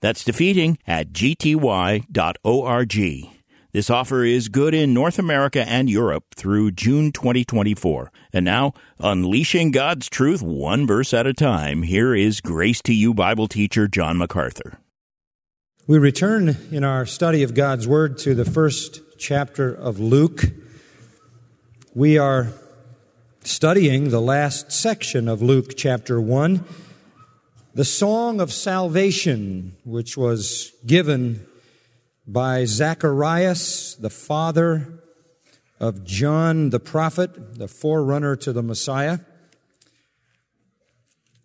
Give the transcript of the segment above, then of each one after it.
That's defeating at gty.org. This offer is good in North America and Europe through June 2024. And now, unleashing God's truth one verse at a time, here is Grace to You Bible teacher John MacArthur. We return in our study of God's Word to the first chapter of Luke. We are studying the last section of Luke chapter 1 the song of salvation, which was given by Zacharias, the father of John the prophet, the forerunner to the Messiah.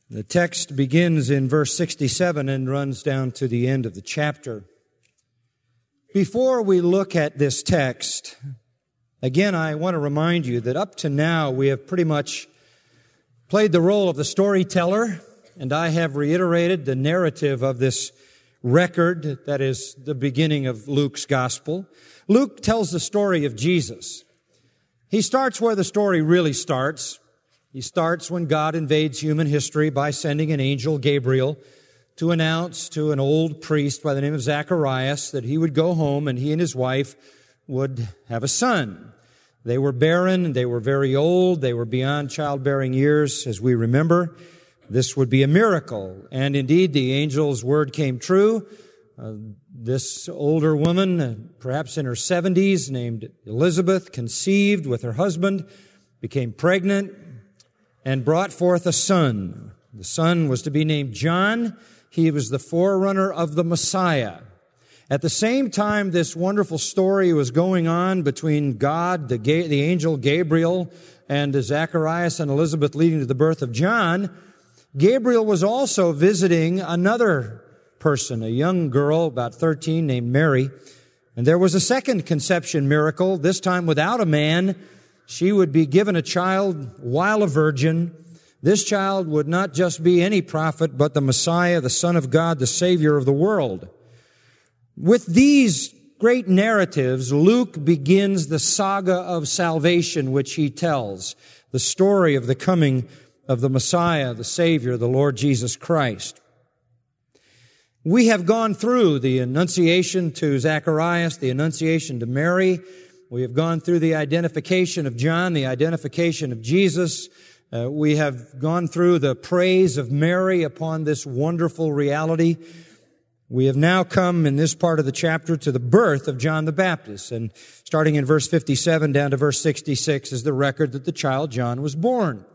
The text begins in verse 67 and runs down to the end of the chapter. Before we look at this text, again, I want to remind you that up to now we have pretty much played the role of the storyteller and I have reiterated the narrative of this record that is the beginning of Luke's gospel. Luke tells the story of Jesus. He starts where the story really starts. He starts when God invades human history by sending an angel, Gabriel, to announce to an old priest by the name of Zacharias that he would go home and he and his wife would have a son. They were barren, they were very old, they were beyond childbearing years, as we remember. This would be a miracle. And indeed, the angel's word came true. Uh, this older woman, perhaps in her 70s, named Elizabeth, conceived with her husband, became pregnant, and brought forth a son. The son was to be named John. He was the forerunner of the Messiah. At the same time, this wonderful story was going on between God, the, the angel Gabriel, and Zacharias and Elizabeth leading to the birth of John. Gabriel was also visiting another person, a young girl, about 13, named Mary. And there was a second conception miracle, this time without a man. She would be given a child while a virgin. This child would not just be any prophet, but the Messiah, the Son of God, the Savior of the world. With these great narratives, Luke begins the saga of salvation, which he tells, the story of the coming of the Messiah, the Savior, the Lord Jesus Christ. We have gone through the Annunciation to Zacharias, the Annunciation to Mary. We have gone through the identification of John, the identification of Jesus. Uh, we have gone through the praise of Mary upon this wonderful reality. We have now come in this part of the chapter to the birth of John the Baptist. And starting in verse 57 down to verse 66 is the record that the child John was born.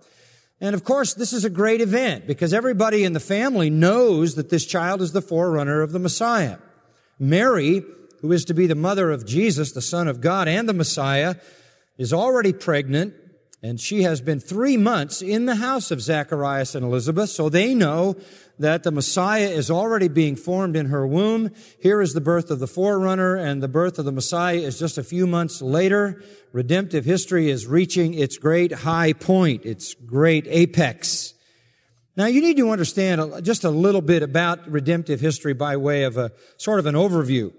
And of course, this is a great event because everybody in the family knows that this child is the forerunner of the Messiah. Mary, who is to be the mother of Jesus, the Son of God and the Messiah, is already pregnant and she has been three months in the house of Zacharias and Elizabeth, so they know that the Messiah is already being formed in her womb. Here is the birth of the forerunner, and the birth of the Messiah is just a few months later. Redemptive history is reaching its great high point, its great apex. Now you need to understand just a little bit about redemptive history by way of a sort of an overview.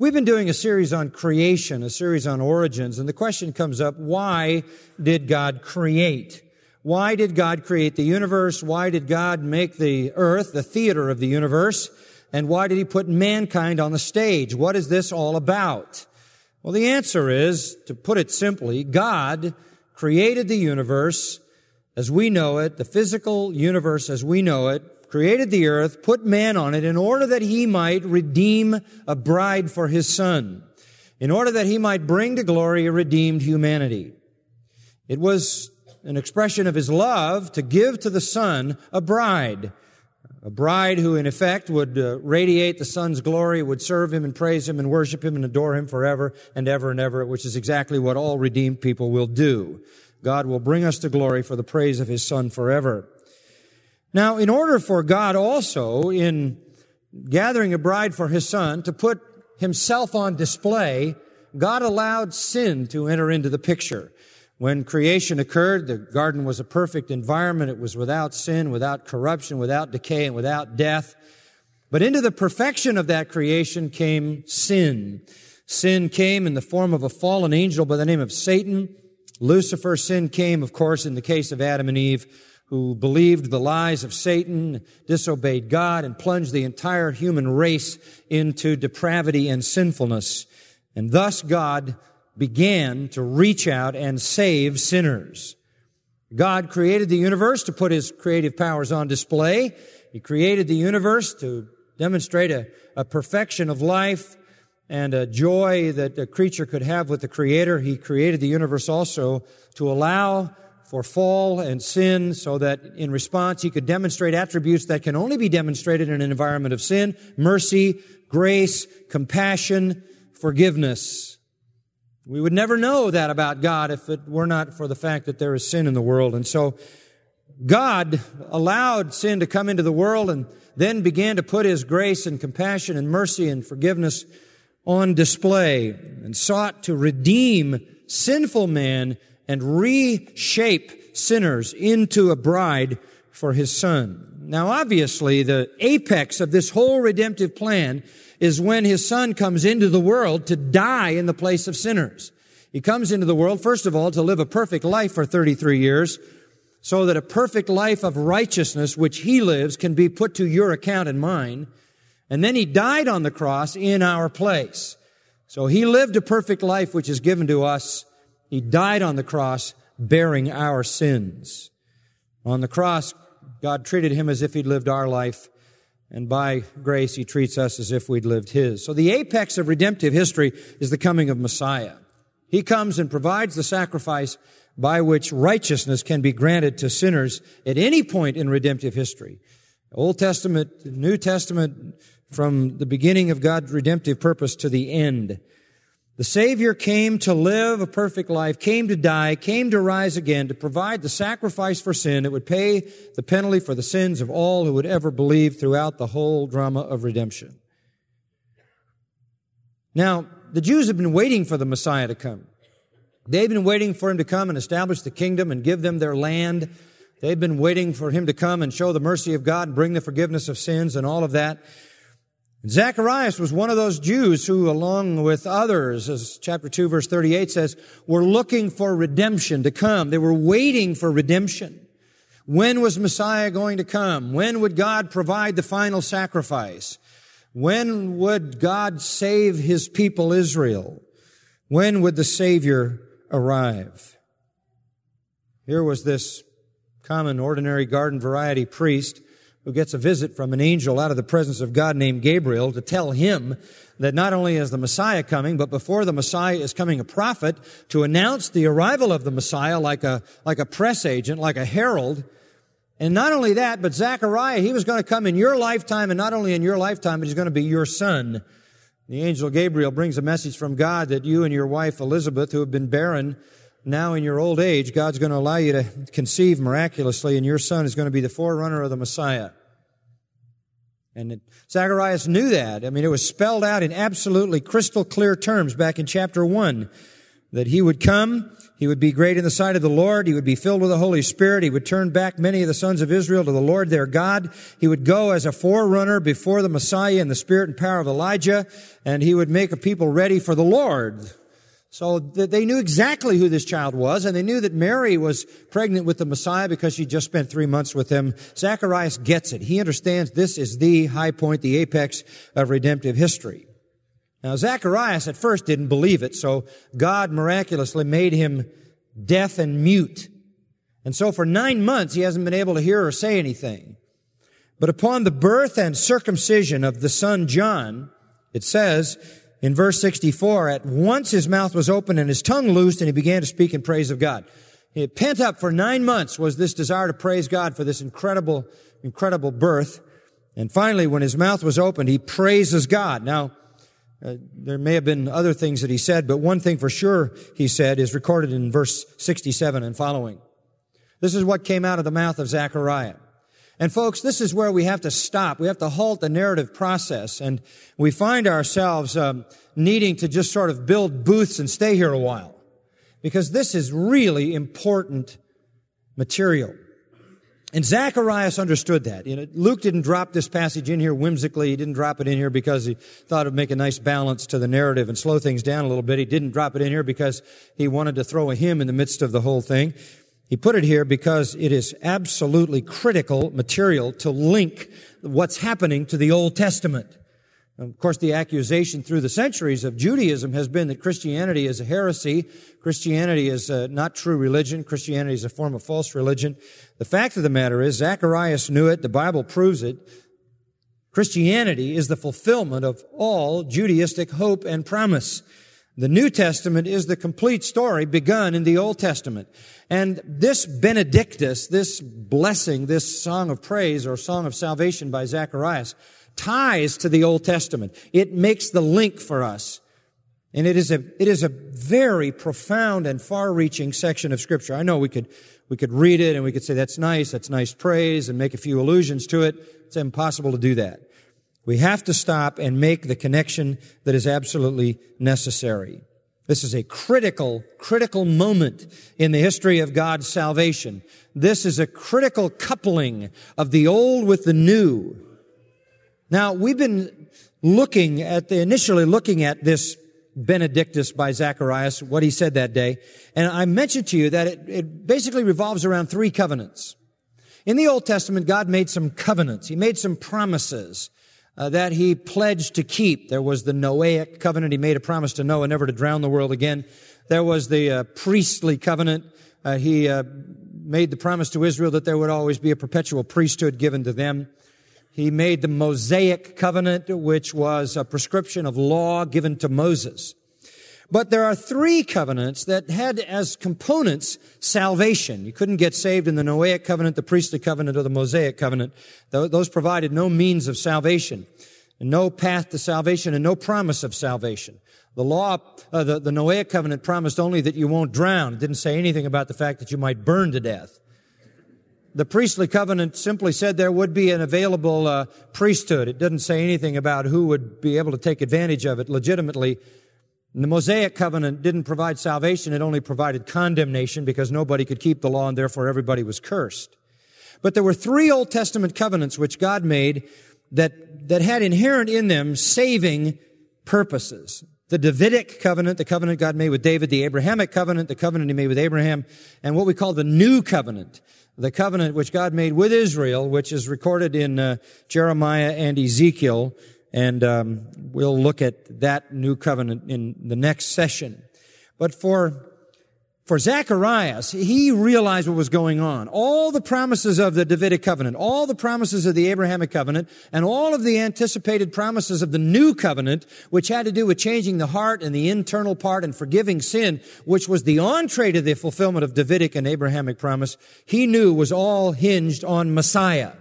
We've been doing a series on creation, a series on origins, and the question comes up, why did God create? Why did God create the universe? Why did God make the earth, the theater of the universe? And why did he put mankind on the stage? What is this all about? Well, the answer is, to put it simply, God created the universe as we know it, the physical universe as we know it, created the earth, put man on it in order that he might redeem a bride for his son, in order that he might bring to glory a redeemed humanity. It was an expression of his love to give to the son a bride, a bride who in effect would uh, radiate the son's glory, would serve him and praise him and worship him and adore him forever and ever and ever, which is exactly what all redeemed people will do. God will bring us to glory for the praise of his son forever. Now, in order for God also, in gathering a bride for his son, to put himself on display, God allowed sin to enter into the picture. When creation occurred, the garden was a perfect environment. It was without sin, without corruption, without decay, and without death. But into the perfection of that creation came sin. Sin came in the form of a fallen angel by the name of Satan. Lucifer sin came, of course, in the case of Adam and Eve, who believed the lies of Satan, disobeyed God, and plunged the entire human race into depravity and sinfulness. And thus God began to reach out and save sinners. God created the universe to put his creative powers on display. He created the universe to demonstrate a, a perfection of life and a joy that a creature could have with the Creator. He created the universe also to allow for fall and sin so that in response he could demonstrate attributes that can only be demonstrated in an environment of sin, mercy, grace, compassion, forgiveness. We would never know that about God if it were not for the fact that there is sin in the world. And so God allowed sin to come into the world and then began to put his grace and compassion and mercy and forgiveness on display and sought to redeem sinful man and reshape sinners into a bride for his son. Now obviously the apex of this whole redemptive plan is when his son comes into the world to die in the place of sinners. He comes into the world, first of all, to live a perfect life for 33 years, so that a perfect life of righteousness which he lives can be put to your account and mine. And then he died on the cross in our place. So he lived a perfect life which is given to us. He died on the cross bearing our sins. On the cross, God treated him as if he'd lived our life. And by grace, he treats us as if we'd lived his. So the apex of redemptive history is the coming of Messiah. He comes and provides the sacrifice by which righteousness can be granted to sinners at any point in redemptive history. Old Testament, New Testament, from the beginning of God's redemptive purpose to the end. The Savior came to live a perfect life, came to die, came to rise again, to provide the sacrifice for sin that would pay the penalty for the sins of all who would ever believe throughout the whole drama of redemption. Now, the Jews have been waiting for the Messiah to come. They've been waiting for him to come and establish the kingdom and give them their land. They've been waiting for him to come and show the mercy of God and bring the forgiveness of sins and all of that. Zacharias was one of those Jews who, along with others, as chapter 2 verse 38 says, were looking for redemption to come. They were waiting for redemption. When was Messiah going to come? When would God provide the final sacrifice? When would God save his people Israel? When would the Savior arrive. Here was this common, ordinary garden variety priest who gets a visit from an angel out of the presence of God named Gabriel to tell him that not only is the Messiah coming, but before the Messiah is coming a prophet to announce the arrival of the Messiah like a, like a press agent, like a herald. And not only that, but Zechariah, he was going to come in your lifetime and not only in your lifetime, but he's going to be your son. The angel Gabriel brings a message from God that you and your wife Elizabeth, who have been barren, now in your old age, God's going to allow you to conceive miraculously, and your son is going to be the forerunner of the Messiah. And Zacharias knew that. I mean, it was spelled out in absolutely crystal clear terms back in chapter 1 that he would come, he would be great in the sight of the Lord, he would be filled with the Holy Spirit, he would turn back many of the sons of Israel to the Lord their God, he would go as a forerunner before the Messiah in the spirit and power of Elijah, and he would make a people ready for the Lord. So they knew exactly who this child was, and they knew that Mary was pregnant with the Messiah because she just spent three months with him. Zacharias gets it. He understands this is the high point, the apex of redemptive history. Now, Zacharias at first didn't believe it, so God miraculously made him deaf and mute. And so for nine months, he hasn't been able to hear or say anything. But upon the birth and circumcision of the son John, it says in verse 64, at once his mouth was open and his tongue loosed and he began to speak in praise of God. It pent up for nine months was this desire to praise God for this incredible, incredible birth. And finally, when his mouth was opened, he praises God. Now, uh, there may have been other things that he said, but one thing for sure he said is recorded in verse 67 and following. This is what came out of the mouth of Zechariah. And folks, this is where we have to stop. We have to halt the narrative process. And we find ourselves um, needing to just sort of build booths and stay here a while. Because this is really important material. And Zacharias understood that. You know, Luke didn't drop this passage in here whimsically. He didn't drop it in here because he thought it would make a nice balance to the narrative and slow things down a little bit. He didn't drop it in here because he wanted to throw a hymn in the midst of the whole thing. He put it here because it is absolutely critical material to link what's happening to the Old Testament. Of course, the accusation through the centuries of Judaism has been that Christianity is a heresy. Christianity is uh, not true religion. Christianity is a form of false religion. The fact of the matter is, Zacharias knew it. The Bible proves it. Christianity is the fulfillment of all Judaistic hope and promise. The New Testament is the complete story begun in the Old Testament. And this Benedictus, this blessing, this song of praise or song of salvation by Zacharias ties to the Old Testament. It makes the link for us. And it is a, it is a very profound and far-reaching section of scripture. I know we could, we could read it and we could say that's nice, that's nice praise and make a few allusions to it. It's impossible to do that. We have to stop and make the connection that is absolutely necessary. This is a critical, critical moment in the history of God's salvation. This is a critical coupling of the old with the new. Now, we've been looking at the, initially looking at this Benedictus by Zacharias, what he said that day. And I mentioned to you that it, it basically revolves around three covenants. In the Old Testament, God made some covenants. He made some promises uh, that he pledged to keep. There was the Noahic covenant. He made a promise to Noah never to drown the world again. There was the uh, priestly covenant. Uh, he uh, made the promise to Israel that there would always be a perpetual priesthood given to them. He made the Mosaic covenant, which was a prescription of law given to Moses. But there are three covenants that had as components salvation. You couldn't get saved in the Noahic covenant, the priestly covenant, or the Mosaic covenant. Those provided no means of salvation, no path to salvation, and no promise of salvation. The law, uh, the, the Noahic covenant promised only that you won't drown. It didn't say anything about the fact that you might burn to death. The priestly covenant simply said there would be an available uh, priesthood. It didn't say anything about who would be able to take advantage of it legitimately the Mosaic covenant didn't provide salvation, it only provided condemnation because nobody could keep the law and therefore everybody was cursed. But there were three Old Testament covenants which God made that, that had inherent in them saving purposes. The Davidic covenant, the covenant God made with David, the Abrahamic covenant, the covenant he made with Abraham, and what we call the new covenant, the covenant which God made with Israel, which is recorded in uh, Jeremiah and Ezekiel, and um, we'll look at that new covenant in the next session. But for for Zacharias, he realized what was going on. All the promises of the Davidic covenant, all the promises of the Abrahamic covenant, and all of the anticipated promises of the new covenant, which had to do with changing the heart and the internal part and forgiving sin, which was the entree to the fulfillment of Davidic and Abrahamic promise, he knew was all hinged on Messiah.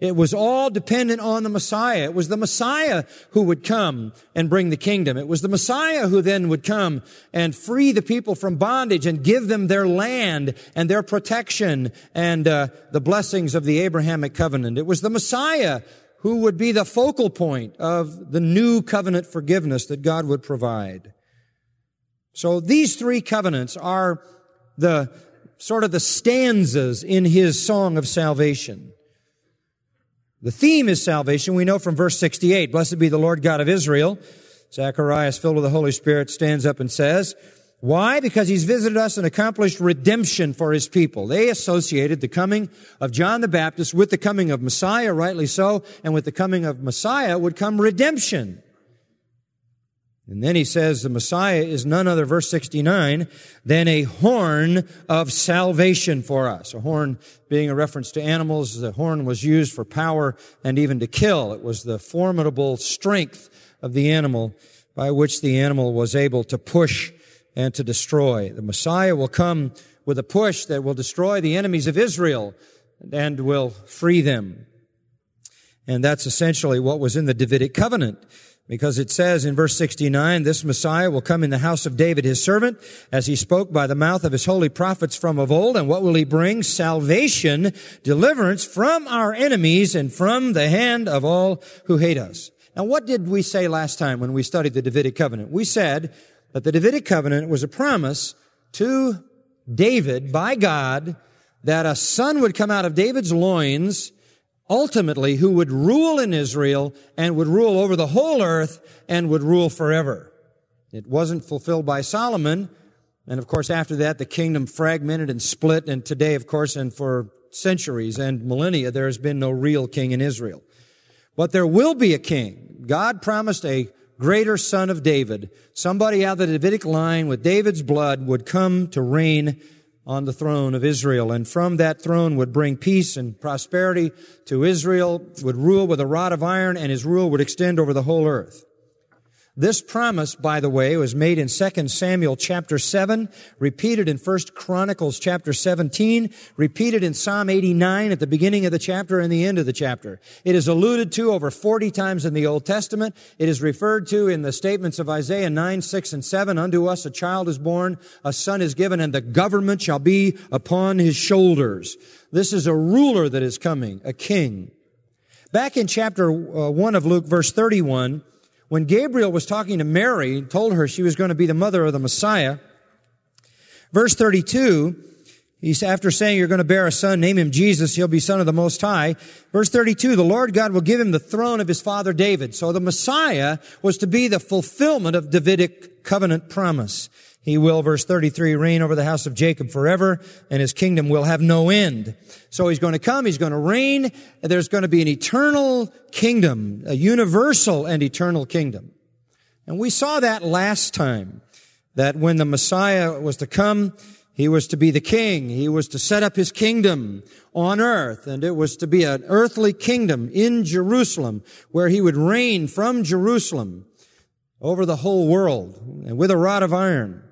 It was all dependent on the Messiah. It was the Messiah who would come and bring the kingdom. It was the Messiah who then would come and free the people from bondage and give them their land and their protection and uh, the blessings of the Abrahamic covenant. It was the Messiah who would be the focal point of the new covenant forgiveness that God would provide. So these three covenants are the sort of the stanzas in his song of salvation. The theme is salvation. We know from verse 68, blessed be the Lord God of Israel. Zacharias, filled with the Holy Spirit, stands up and says, why? Because he's visited us and accomplished redemption for his people. They associated the coming of John the Baptist with the coming of Messiah, rightly so, and with the coming of Messiah would come redemption. And then he says the Messiah is none other, verse 69, than a horn of salvation for us. A horn being a reference to animals, the horn was used for power and even to kill. It was the formidable strength of the animal by which the animal was able to push and to destroy. The Messiah will come with a push that will destroy the enemies of Israel and will free them. And that's essentially what was in the Davidic covenant. Because it says in verse 69, this Messiah will come in the house of David his servant, as he spoke by the mouth of his holy prophets from of old. And what will he bring? Salvation, deliverance from our enemies and from the hand of all who hate us. Now what did we say last time when we studied the Davidic covenant? We said that the Davidic covenant was a promise to David by God that a son would come out of David's loins ultimately who would rule in Israel and would rule over the whole earth and would rule forever. It wasn't fulfilled by Solomon. And of course, after that, the kingdom fragmented and split. And today, of course, and for centuries and millennia, there has been no real king in Israel. But there will be a king. God promised a greater son of David. Somebody out of the Davidic line with David's blood would come to reign on the throne of Israel. And from that throne would bring peace and prosperity to Israel, would rule with a rod of iron, and his rule would extend over the whole earth. This promise, by the way, was made in 2 Samuel chapter 7, repeated in 1 Chronicles chapter 17, repeated in Psalm 89 at the beginning of the chapter and the end of the chapter. It is alluded to over 40 times in the Old Testament. It is referred to in the statements of Isaiah 9, 6, and 7. Unto us a child is born, a son is given, and the government shall be upon his shoulders. This is a ruler that is coming, a king. Back in chapter uh, 1 of Luke, verse 31, when Gabriel was talking to Mary, told her she was going to be the mother of the Messiah, verse 32, he's after saying you're going to bear a son, name him Jesus, he'll be son of the Most High. Verse 32, the Lord God will give him the throne of his father David. So the Messiah was to be the fulfillment of Davidic covenant promise. He will, verse 33, reign over the house of Jacob forever, and his kingdom will have no end. So he's going to come, he's going to reign, and there's going to be an eternal kingdom, a universal and eternal kingdom. And we saw that last time, that when the Messiah was to come, he was to be the king. He was to set up his kingdom on earth, and it was to be an earthly kingdom in Jerusalem, where he would reign from Jerusalem over the whole world, and with a rod of iron.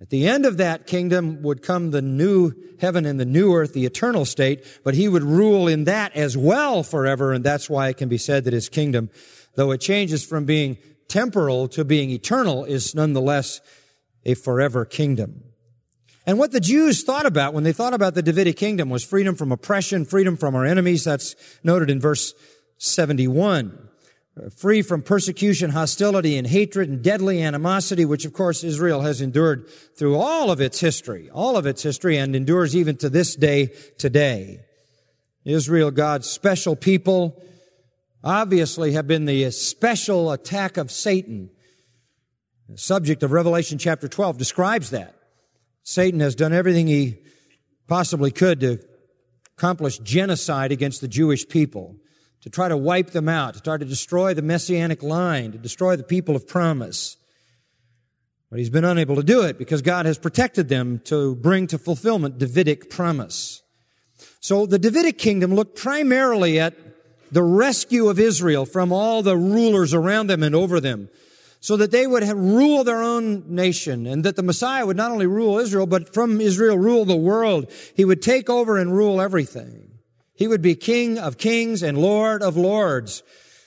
At the end of that kingdom would come the new heaven and the new earth, the eternal state, but he would rule in that as well forever, and that's why it can be said that his kingdom, though it changes from being temporal to being eternal, is nonetheless a forever kingdom. And what the Jews thought about when they thought about the Davidic kingdom was freedom from oppression, freedom from our enemies. That's noted in verse 71 Uh, free from persecution, hostility, and hatred and deadly animosity, which of course Israel has endured through all of its history, all of its history, and endures even to this day today. Israel, God's special people, obviously have been the special attack of Satan. The subject of Revelation chapter 12 describes that. Satan has done everything he possibly could to accomplish genocide against the Jewish people to try to wipe them out, to try to destroy the messianic line, to destroy the people of promise. But he's been unable to do it because God has protected them to bring to fulfillment Davidic promise. So the Davidic kingdom looked primarily at the rescue of Israel from all the rulers around them and over them so that they would rule their own nation and that the Messiah would not only rule Israel, but from Israel rule the world. He would take over and rule everything. He would be King of kings and Lord of lords,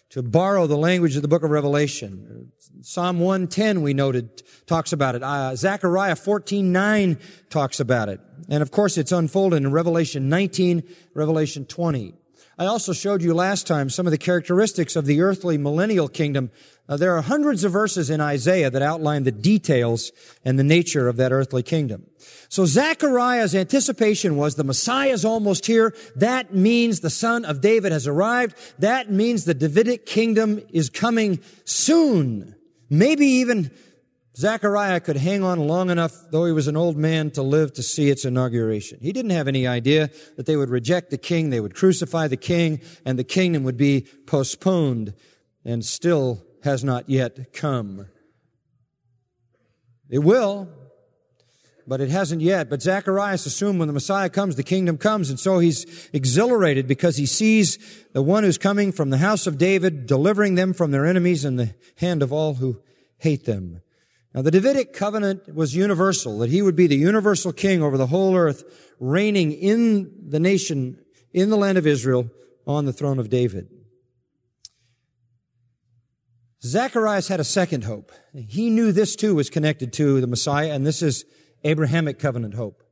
to borrow the language of the book of Revelation. Psalm 110, we noted, talks about it. Uh, Zechariah 14:9 talks about it. And of course, it's unfolded in Revelation 19, Revelation 20. I also showed you last time some of the characteristics of the earthly millennial kingdom. Uh, there are hundreds of verses in Isaiah that outline the details and the nature of that earthly kingdom. So Zechariah's anticipation was the Messiah is almost here. That means the son of David has arrived. That means the Davidic kingdom is coming soon. Maybe even Zechariah could hang on long enough, though he was an old man, to live to see its inauguration. He didn't have any idea that they would reject the king, they would crucify the king, and the kingdom would be postponed and still has not yet come. It will, but it hasn't yet. But Zacharias assumed when the Messiah comes, the kingdom comes, and so he's exhilarated because he sees the one who's coming from the house of David, delivering them from their enemies in the hand of all who hate them. Now, the Davidic covenant was universal, that he would be the universal king over the whole earth, reigning in the nation, in the land of Israel, on the throne of David. Zacharias had a second hope. He knew this too was connected to the Messiah, and this is Abrahamic covenant hope.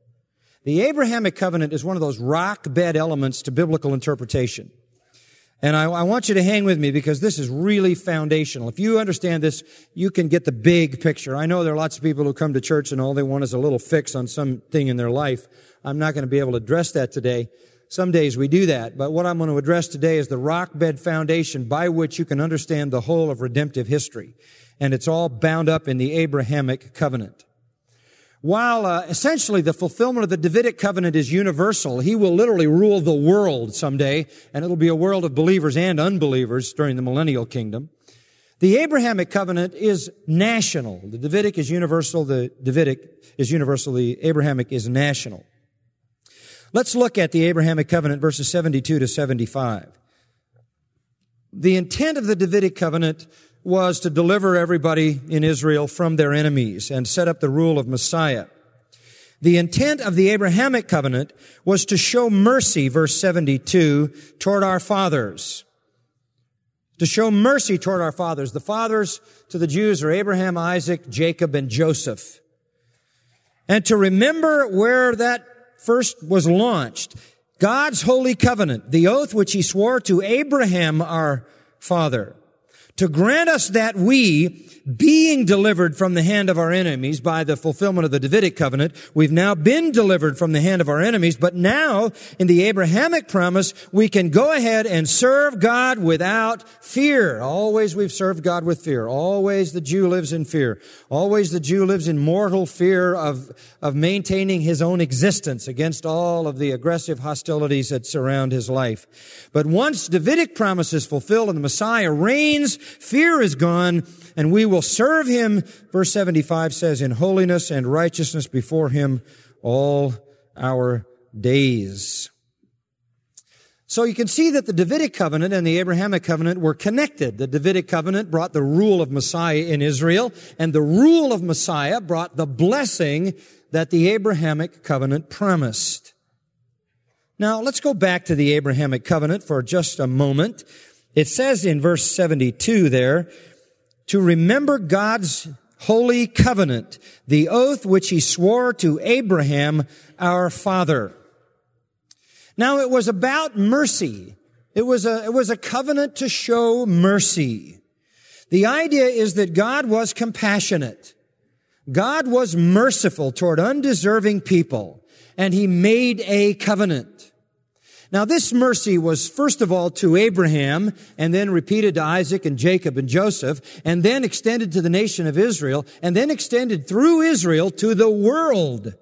The Abrahamic covenant is one of those rock bed elements to biblical interpretation. And I, I, want you to hang with me because this is really foundational. If you understand this, you can get the big picture. I know there are lots of people who come to church and all they want is a little fix on something in their life. I'm not going to be able to address that today. Some days we do that, but what I'm going to address today is the rock bed foundation by which you can understand the whole of redemptive history. And it's all bound up in the Abrahamic covenant. While uh, essentially the fulfillment of the Davidic covenant is universal, he will literally rule the world someday, and it'll be a world of believers and unbelievers during the millennial kingdom. The Abrahamic covenant is national. The Davidic is universal, the Davidic is universal, the Abrahamic is national. Let's look at the Abrahamic covenant verses 72 to 75. The intent of the Davidic covenant was to deliver everybody in Israel from their enemies and set up the rule of Messiah. The intent of the Abrahamic covenant was to show mercy, verse 72, toward our fathers. To show mercy toward our fathers. The fathers to the Jews are Abraham, Isaac, Jacob, and Joseph. And to remember where that first was launched. God's holy covenant, the oath which he swore to Abraham, our father to grant us that we, being delivered from the hand of our enemies by the fulfillment of the Davidic covenant, we've now been delivered from the hand of our enemies, but now, in the Abrahamic promise, we can go ahead and serve God without fear. Always we've served God with fear. Always the Jew lives in fear. Always the Jew lives in mortal fear of, of maintaining his own existence against all of the aggressive hostilities that surround his life. But once Davidic promise is fulfilled and the Messiah reigns, Fear is gone and we will serve him, verse 75 says, in holiness and righteousness before him all our days. So you can see that the Davidic covenant and the Abrahamic covenant were connected. The Davidic covenant brought the rule of Messiah in Israel, and the rule of Messiah brought the blessing that the Abrahamic covenant promised. Now let's go back to the Abrahamic covenant for just a moment. It says in verse 72 there, to remember God's holy covenant, the oath which he swore to Abraham, our father. Now it was about mercy. It was a, it was a covenant to show mercy. The idea is that God was compassionate. God was merciful toward undeserving people, and he made a covenant. Now this mercy was first of all to Abraham and then repeated to Isaac and Jacob and Joseph and then extended to the nation of Israel and then extended through Israel to the world.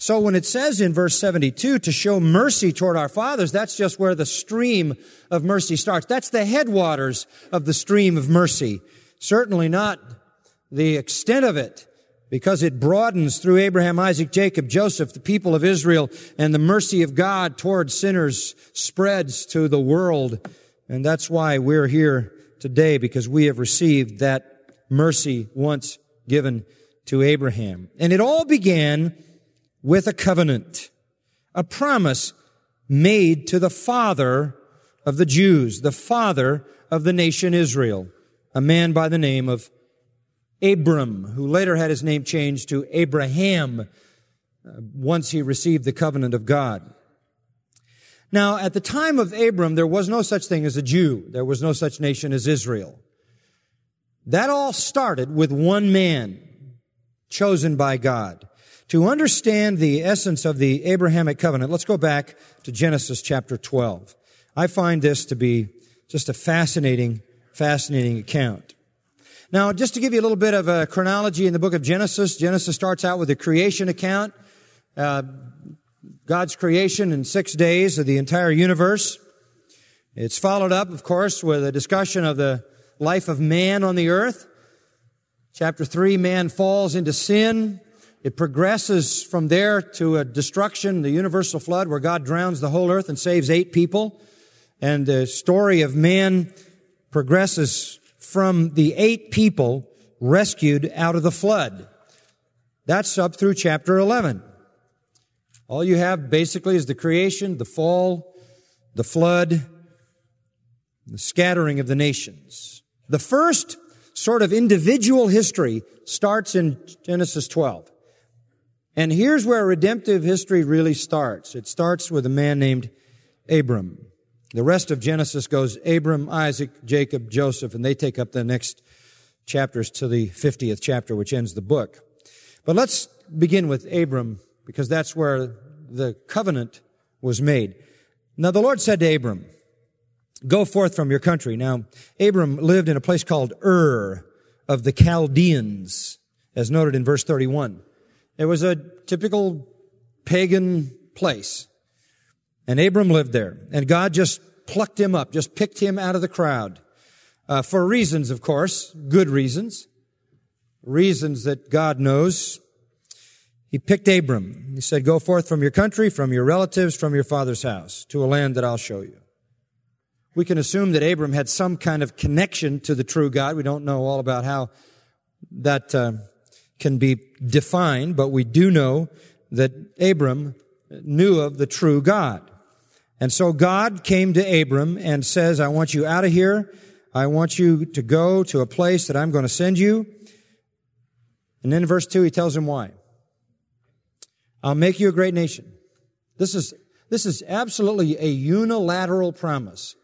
So when it says in verse 72 to show mercy toward our fathers, that's just where the stream of mercy starts. That's the headwaters of the stream of mercy. Certainly not the extent of it because it broadens through Abraham, Isaac, Jacob, Joseph, the people of Israel, and the mercy of God toward sinners spreads to the world. And that's why we're here today, because we have received that mercy once given to Abraham. And it all began with a covenant, a promise made to the father of the Jews, the father of the nation Israel, a man by the name of Abram, who later had his name changed to Abraham uh, once he received the covenant of God. Now, at the time of Abram, there was no such thing as a Jew. There was no such nation as Israel. That all started with one man chosen by God. To understand the essence of the Abrahamic covenant, let's go back to Genesis chapter 12. I find this to be just a fascinating, fascinating account. Now, just to give you a little bit of a chronology in the book of Genesis, Genesis starts out with a creation account, uh, God's creation in six days of the entire universe. It's followed up, of course, with a discussion of the life of man on the earth. Chapter three, man falls into sin. It progresses from there to a destruction, the universal flood, where God drowns the whole earth and saves eight people. And the story of man progresses from the eight people rescued out of the flood. That's up through chapter 11. All you have basically is the creation, the fall, the flood, the scattering of the nations. The first sort of individual history starts in Genesis 12. And here's where redemptive history really starts. It starts with a man named Abram. The rest of Genesis goes Abram, Isaac, Jacob, Joseph, and they take up the next chapters to the 50th chapter, which ends the book. But let's begin with Abram, because that's where the covenant was made. Now the Lord said to Abram, Go forth from your country. Now, Abram lived in a place called Ur of the Chaldeans, as noted in verse 31. It was a typical pagan place. And Abram lived there. And God just plucked him up, just picked him out of the crowd. Uh, for reasons, of course, good reasons. Reasons that God knows. He picked Abram. He said, go forth from your country, from your relatives, from your father's house, to a land that I'll show you. We can assume that Abram had some kind of connection to the true God. We don't know all about how that uh, can be defined, but we do know that Abram knew of the true God. And so God came to Abram and says, I want you out of here. I want you to go to a place that I'm going to send you. And then in verse 2, he tells him why. I'll make you a great nation. This is, this is absolutely a unilateral promise.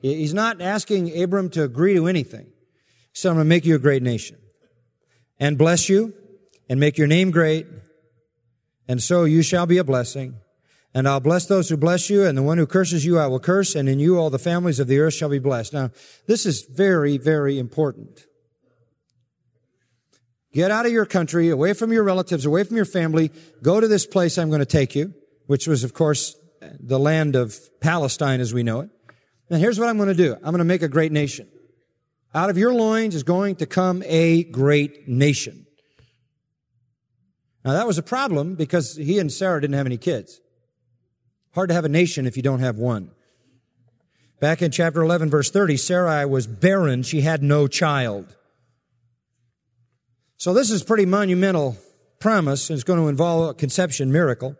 He's not asking Abram to agree to anything. He said, I'm going to make you a great nation and bless you and make your name great. And so you shall be a blessing. And I'll bless those who bless you, and the one who curses you I will curse, and in you all the families of the earth shall be blessed. Now, this is very, very important. Get out of your country, away from your relatives, away from your family, go to this place I'm going to take you, which was, of course, the land of Palestine as we know it. And here's what I'm going to do. I'm going to make a great nation. Out of your loins is going to come a great nation. Now that was a problem because he and Sarah didn't have any kids. Hard to have a nation if you don't have one. Back in chapter 11 verse 30, Sarai was barren. She had no child. So this is pretty monumental promise. It's going to involve a conception miracle.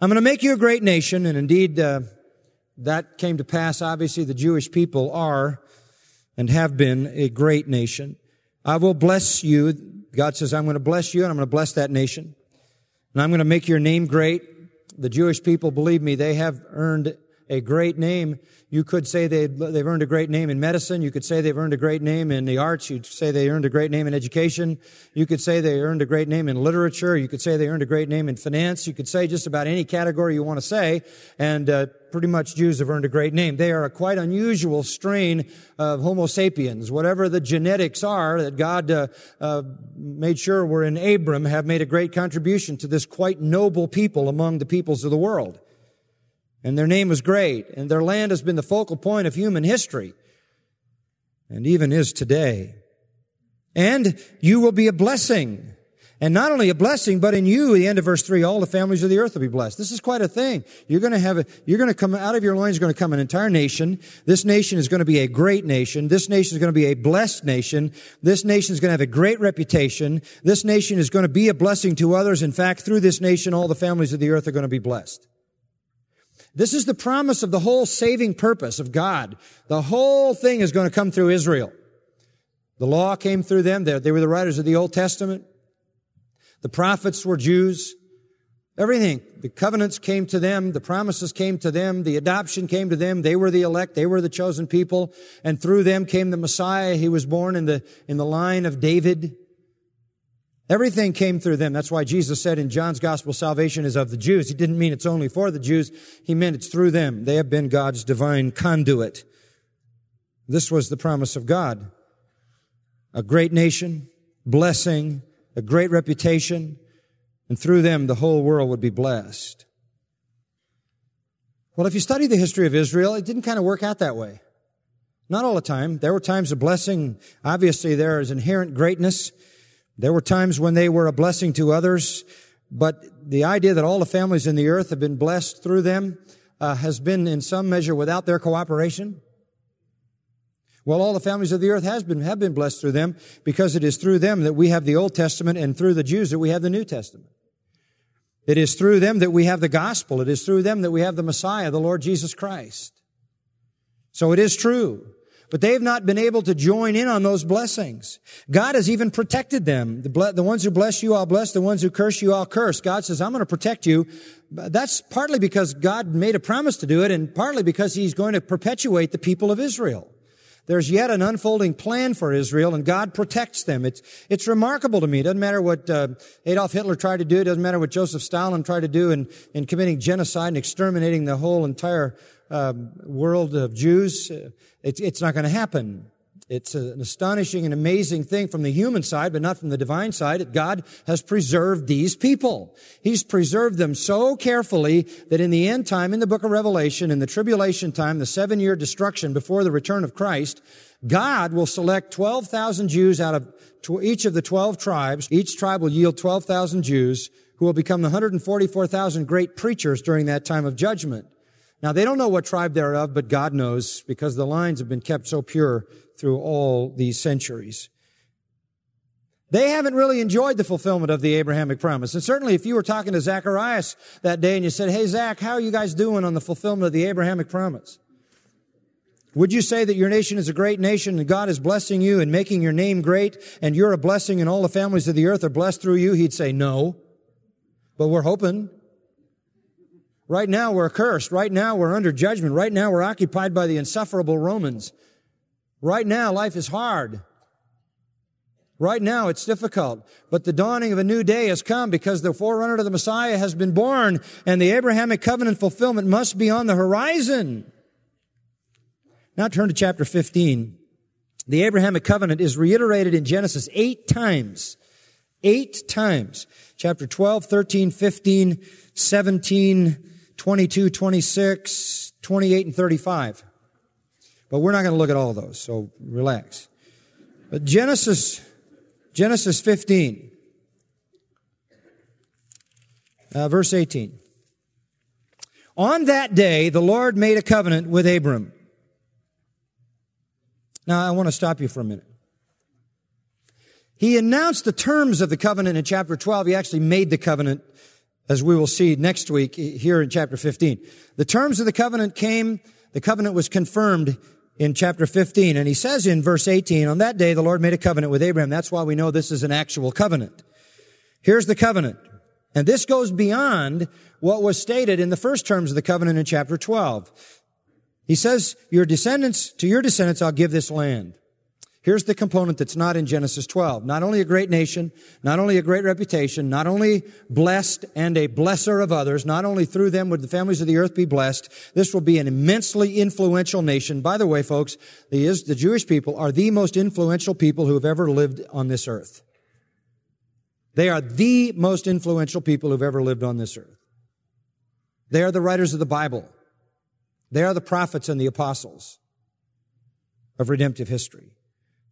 I'm going to make you a great nation. And indeed, uh, that came to pass. Obviously, the Jewish people are and have been a great nation. I will bless you. God says, I'm going to bless you and I'm going to bless that nation. And I'm going to make your name great the Jewish people, believe me, they have earned a great name. You could say they, they've earned a great name in medicine. You could say they've earned a great name in the arts. You'd say they earned a great name in education. You could say they earned a great name in literature. You could say they earned a great name in finance. You could say just about any category you want to say. And uh, pretty much Jews have earned a great name. They are a quite unusual strain of Homo sapiens. Whatever the genetics are that God uh, uh, made sure were in Abram have made a great contribution to this quite noble people among the peoples of the world and their name was great, and their land has been the focal point of human history, and even is today. And you will be a blessing. And not only a blessing, but in you, the end of verse three, all the families of the earth will be blessed. This is quite a thing. You're going to have a, you're going to come out of your loins, going to come an entire nation. This nation is going to be a great nation. This nation is going to be a blessed nation. This nation is going to have a great reputation. This nation is going to be a blessing to others. In fact, through this nation, all the families of the earth are going to be blessed. This is the promise of the whole saving purpose of God. The whole thing is going to come through Israel. The law came through them. They were the writers of the Old Testament. The prophets were Jews. Everything. The covenants came to them. The promises came to them. The adoption came to them. They were the elect. They were the chosen people. And through them came the Messiah. He was born in the, in the line of David. Everything came through them. That's why Jesus said in John's gospel, salvation is of the Jews. He didn't mean it's only for the Jews. He meant it's through them. They have been God's divine conduit. This was the promise of God. A great nation, blessing, a great reputation, and through them the whole world would be blessed. Well, if you study the history of Israel, it didn't kind of work out that way. Not all the time. There were times of blessing. Obviously, there is inherent greatness there were times when they were a blessing to others, but the idea that all the families in the earth have been blessed through them uh, has been in some measure without their cooperation. Well, all the families of the earth has been, have been blessed through them because it is through them that we have the Old Testament and through the Jews that we have the New Testament. It is through them that we have the gospel. It is through them that we have the Messiah, the Lord Jesus Christ. So it is true. But they have not been able to join in on those blessings. God has even protected them. The, ble- the ones who bless you, I'll bless. The ones who curse you, I'll curse. God says, I'm going to protect you. That's partly because God made a promise to do it and partly because He's going to perpetuate the people of Israel. There's yet an unfolding plan for Israel, and God protects them. It's, it's remarkable to me. It doesn't matter what uh, Adolf Hitler tried to do. It doesn't matter what Joseph Stalin tried to do in, in committing genocide and exterminating the whole entire uh, world of Jews. It's, it's not going to happen. It's an astonishing and amazing thing from the human side, but not from the divine side, God has preserved these people. He's preserved them so carefully that in the end time, in the book of Revelation, in the tribulation time, the seven year destruction before the return of Christ, God will select 12,000 Jews out of each of the 12 tribes. Each tribe will yield 12,000 Jews who will become the 144,000 great preachers during that time of judgment. Now they don't know what tribe they're of, but God knows because the lines have been kept so pure through all these centuries. They haven't really enjoyed the fulfillment of the Abrahamic promise. And certainly if you were talking to Zacharias that day and you said, Hey, Zach, how are you guys doing on the fulfillment of the Abrahamic promise? Would you say that your nation is a great nation and God is blessing you and making your name great and you're a blessing and all the families of the earth are blessed through you? He'd say no. But we're hoping. Right now we're cursed. Right now we're under judgment. Right now we're occupied by the insufferable Romans. Right now, life is hard. Right now, it's difficult. But the dawning of a new day has come because the forerunner to the Messiah has been born and the Abrahamic covenant fulfillment must be on the horizon. Now turn to chapter 15. The Abrahamic covenant is reiterated in Genesis eight times. Eight times. Chapter 12, 13, 15, 17, 22, 26, 28, and 35. But we're not going to look at all those, so relax. But Genesis, Genesis 15, uh, verse 18. On that day, the Lord made a covenant with Abram. Now, I want to stop you for a minute. He announced the terms of the covenant in chapter 12. He actually made the covenant, as we will see next week here in chapter 15. The terms of the covenant came, the covenant was confirmed in chapter 15. And he says in verse 18, on that day the Lord made a covenant with Abraham. That's why we know this is an actual covenant. Here's the covenant. And this goes beyond what was stated in the first terms of the covenant in chapter 12. He says, your descendants, to your descendants I'll give this land. Here's the component that's not in Genesis 12. Not only a great nation, not only a great reputation, not only blessed and a blesser of others, not only through them would the families of the earth be blessed, this will be an immensely influential nation. By the way, folks, the, the Jewish people are the most influential people who have ever lived on this earth. They are the most influential people who've ever lived on this earth. They are the writers of the Bible. They are the prophets and the apostles of redemptive history.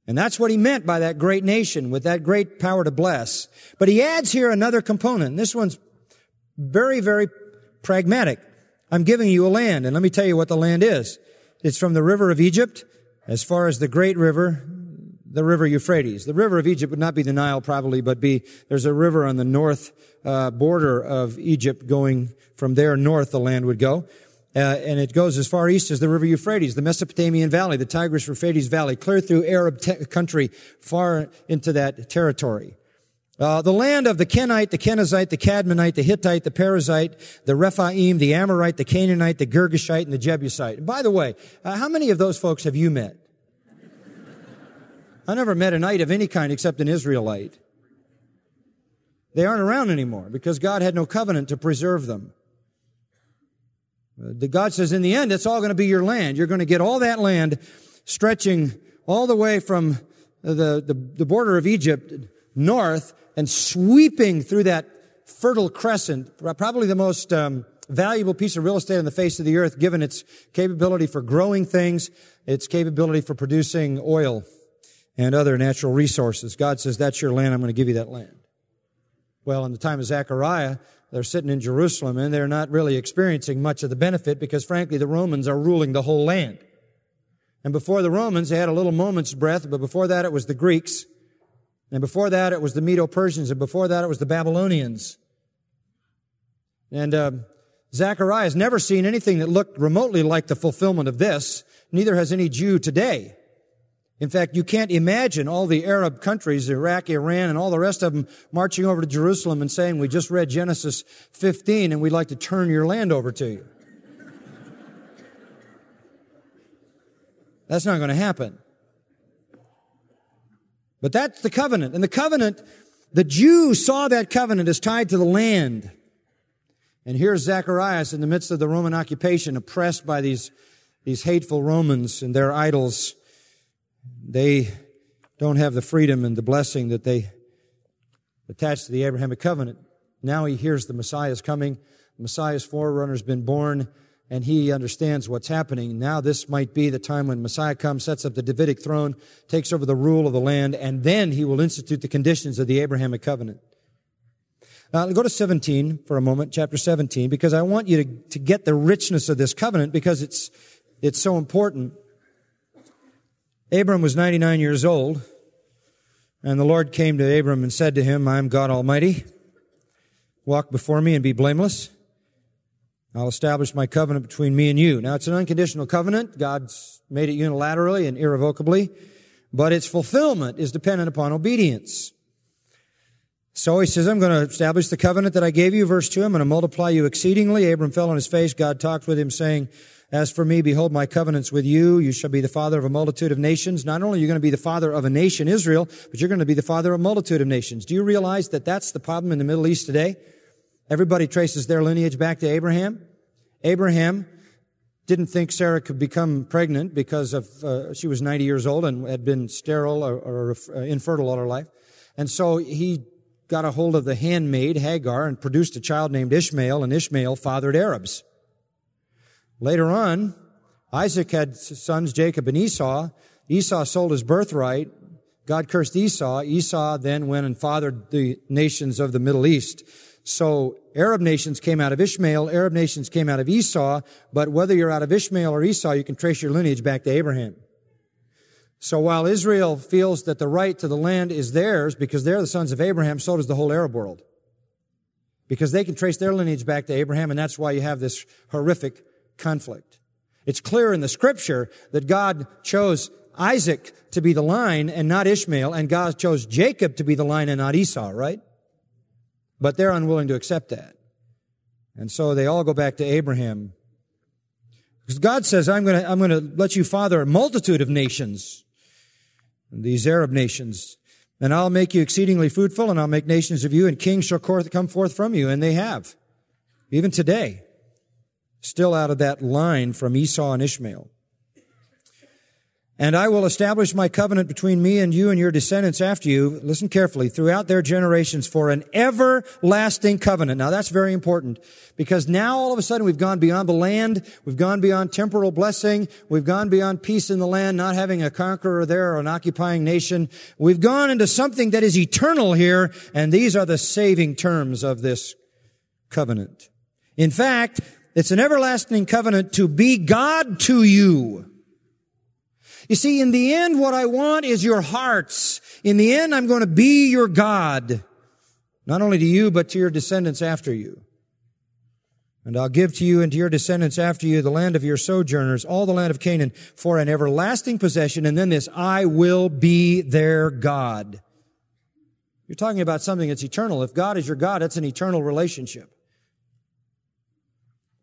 And that's what he meant by that great nation with that great power to bless. But he adds here another component. This one's very, very pragmatic. I'm giving you a land, and let me tell you what the land is. It's from the river of Egypt as far as the great river, the river Euphrates. The river of Egypt would not be the Nile probably, but be, there's a river on the north uh, border of Egypt going from there north the land would go. Uh, and it goes as far east as the river Euphrates, the Mesopotamian Valley, the Tigris Euphrates Valley, clear through Arab te- country, far into that territory. Uh, the land of the Kenite, the Kenizzite, the Cadmonite, the Hittite, the Perizzite, the Rephaim, the Amorite, the Canaanite, the Girgashite, and the Jebusite. And by the way, uh, how many of those folks have you met? I never met a ite of any kind except an Israelite. They aren't around anymore because God had no covenant to preserve them. The God says, in the end, it's all going to be your land. You're going to get all that land stretching all the way from the, the, the border of Egypt north and sweeping through that fertile crescent, probably the most um, valuable piece of real estate on the face of the earth, given its capability for growing things, its capability for producing oil and other natural resources. God says, that's your land. I'm going to give you that land. Well, in the time of Zechariah, they're sitting in Jerusalem and they're not really experiencing much of the benefit because frankly the Romans are ruling the whole land. And before the Romans, they had a little moment's breath, but before that it was the Greeks. And before that it was the Medo-Persians, and before that it was the Babylonians. And uh, Zechariah has never seen anything that looked remotely like the fulfillment of this. Neither has any Jew today. In fact, you can't imagine all the Arab countries, Iraq, Iran, and all the rest of them marching over to Jerusalem and saying, we just read Genesis 15 and we'd like to turn your land over to you. That's not going to happen. But that's the covenant. And the covenant, the Jews saw that covenant as tied to the land. And here's Zacharias in the midst of the Roman occupation, oppressed by these, these hateful Romans and their idols they don't have the freedom and the blessing that they attached to the Abrahamic covenant. Now he hears the Messiah is coming. The Messiah's forerunner has been born and he understands what's happening. Now this might be the time when Messiah comes, sets up the Davidic throne, takes over the rule of the land, and then he will institute the conditions of the Abrahamic covenant. Now, go to 17 for a moment, chapter 17, because I want you to, to get the richness of this covenant because it's, it's so important. Abram was 99 years old, and the Lord came to Abram and said to him, I am God Almighty. Walk before me and be blameless. I'll establish my covenant between me and you. Now, it's an unconditional covenant. God's made it unilaterally and irrevocably, but its fulfillment is dependent upon obedience. So he says, I'm going to establish the covenant that I gave you. Verse 2, I'm going to multiply you exceedingly. Abram fell on his face. God talked with him saying, as for me, behold my covenants with you. You shall be the father of a multitude of nations. Not only are you going to be the father of a nation, Israel, but you're going to be the father of a multitude of nations. Do you realize that that's the problem in the Middle East today? Everybody traces their lineage back to Abraham. Abraham didn't think Sarah could become pregnant because of uh, she was 90 years old and had been sterile or, or uh, infertile all her life. And so he got a hold of the handmaid Hagar and produced a child named Ishmael, and Ishmael fathered Arabs. Later on, Isaac had sons, Jacob and Esau. Esau sold his birthright. God cursed Esau. Esau then went and fathered the nations of the Middle East. So Arab nations came out of Ishmael, Arab nations came out of Esau, but whether you're out of Ishmael or Esau, you can trace your lineage back to Abraham. So while Israel feels that the right to the land is theirs because they're the sons of Abraham, so does the whole Arab world. Because they can trace their lineage back to Abraham, and that's why you have this horrific conflict. It's clear in the scripture that God chose Isaac to be the line and not Ishmael, and God chose Jacob to be the line and not Esau, right? But they're unwilling to accept that. And so they all go back to Abraham. Because God says, I'm going to, I'm to let you father a multitude of nations, these Arab nations, and I'll make you exceedingly fruitful, and I'll make nations of you, and kings shall come forth from you. And they have. Even today still out of that line from Esau and Ishmael. And I will establish my covenant between me and you and your descendants after you, listen carefully, throughout their generations for an everlasting covenant. Now that's very important because now all of a sudden we've gone beyond the land, we've gone beyond temporal blessing, we've gone beyond peace in the land, not having a conqueror there or an occupying nation. We've gone into something that is eternal here, and these are the saving terms of this covenant. In fact, it's an everlasting covenant to be God to you. You see, in the end, what I want is your hearts. In the end, I'm going to be your God. Not only to you, but to your descendants after you. And I'll give to you and to your descendants after you the land of your sojourners, all the land of Canaan, for an everlasting possession. And then this, I will be their God. You're talking about something that's eternal. If God is your God, it's an eternal relationship.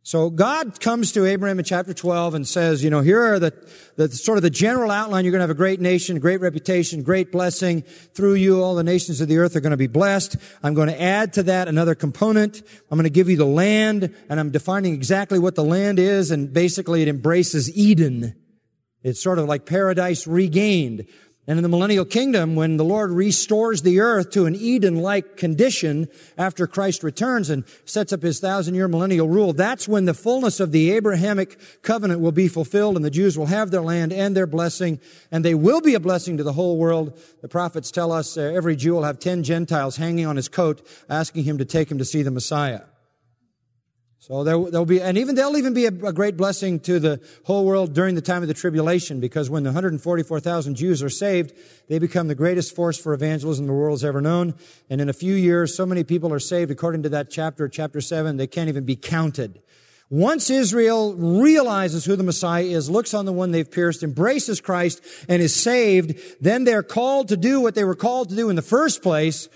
So God comes to Abraham in chapter 12 and says, you know, here are the, the sort of the general outline. You're going to have a great nation, great reputation, great blessing. Through you, all the nations of the earth are going to be blessed. I'm going to add to that another component. I'm going to give you the land and I'm defining exactly what the land is. And basically it embraces Eden. It's sort of like paradise regained. And in the millennial kingdom, when the Lord restores the earth to an Eden-like condition after Christ returns and sets up his thousand year millennial rule, that's when the fullness of the Abrahamic covenant will be fulfilled and the Jews will have their land and their blessing and they will be a blessing to the whole world. The prophets tell us uh, every Jew will have ten Gentiles hanging on his coat asking him to take him to see the Messiah. So there, will be, and even they'll even be a, a, great blessing to the whole world during the time of the tribulation, because when the 144,000 Jews are saved, they become the greatest force for evangelism the world's ever known. And in a few years, so many people are saved, according to that chapter, chapter seven, they can't even be counted. Once Israel realizes who the Messiah is, looks on the one they've pierced, embraces Christ, and is saved, then they're called to do what they were called to do in the first place,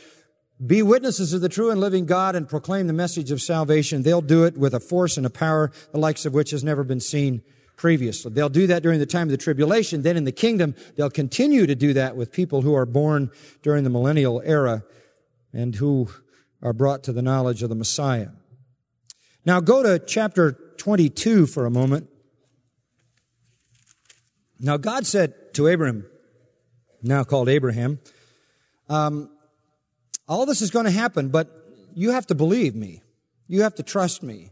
be witnesses of the true and living God and proclaim the message of salvation. They'll do it with a force and a power the likes of which has never been seen previously. They'll do that during the time of the tribulation. Then in the kingdom, they'll continue to do that with people who are born during the millennial era and who are brought to the knowledge of the Messiah. Now go to chapter 22 for a moment. Now God said to Abraham, now called Abraham, um, all this is going to happen, but you have to believe me. You have to trust me.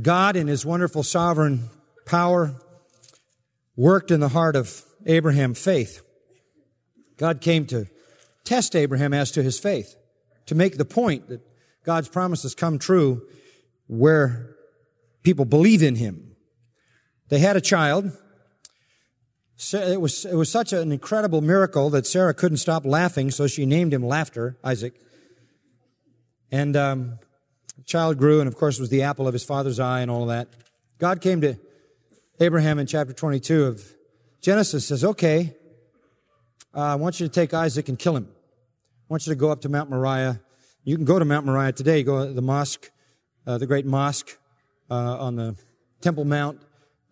God, in his wonderful sovereign power, worked in the heart of Abraham faith. God came to test Abraham as to his faith, to make the point that God's promises come true where people believe in him. They had a child. It was, it was such an incredible miracle that Sarah couldn't stop laughing, so she named him Laughter, Isaac. And um, the child grew, and of course was the apple of his father's eye and all of that. God came to Abraham in chapter 22 of Genesis, says, okay, uh, I want you to take Isaac and kill him. I want you to go up to Mount Moriah. You can go to Mount Moriah today, go to the mosque uh, the great mosque uh, on the Temple Mount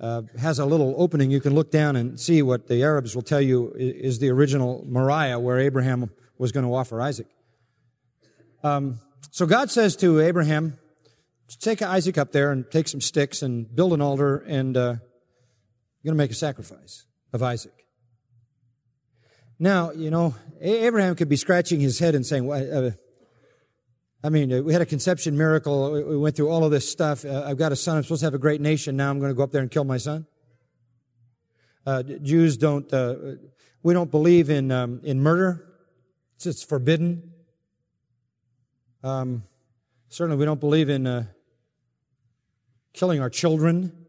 uh, has a little opening. You can look down and see what the Arabs will tell you is the original Moriah where Abraham was going to offer Isaac. Um, so God says to Abraham, take Isaac up there and take some sticks and build an altar and uh, you're going to make a sacrifice of Isaac. Now, you know, Abraham could be scratching his head and saying, well, uh, I mean, uh, we had a conception miracle. We went through all of this stuff. Uh, I've got a son. I'm supposed to have a great nation. Now I'm going to go up there and kill my son. Uh, Jews don't. Uh, we don't believe in um, in murder. It's, it's forbidden. Um, certainly, we don't believe in uh, killing our children.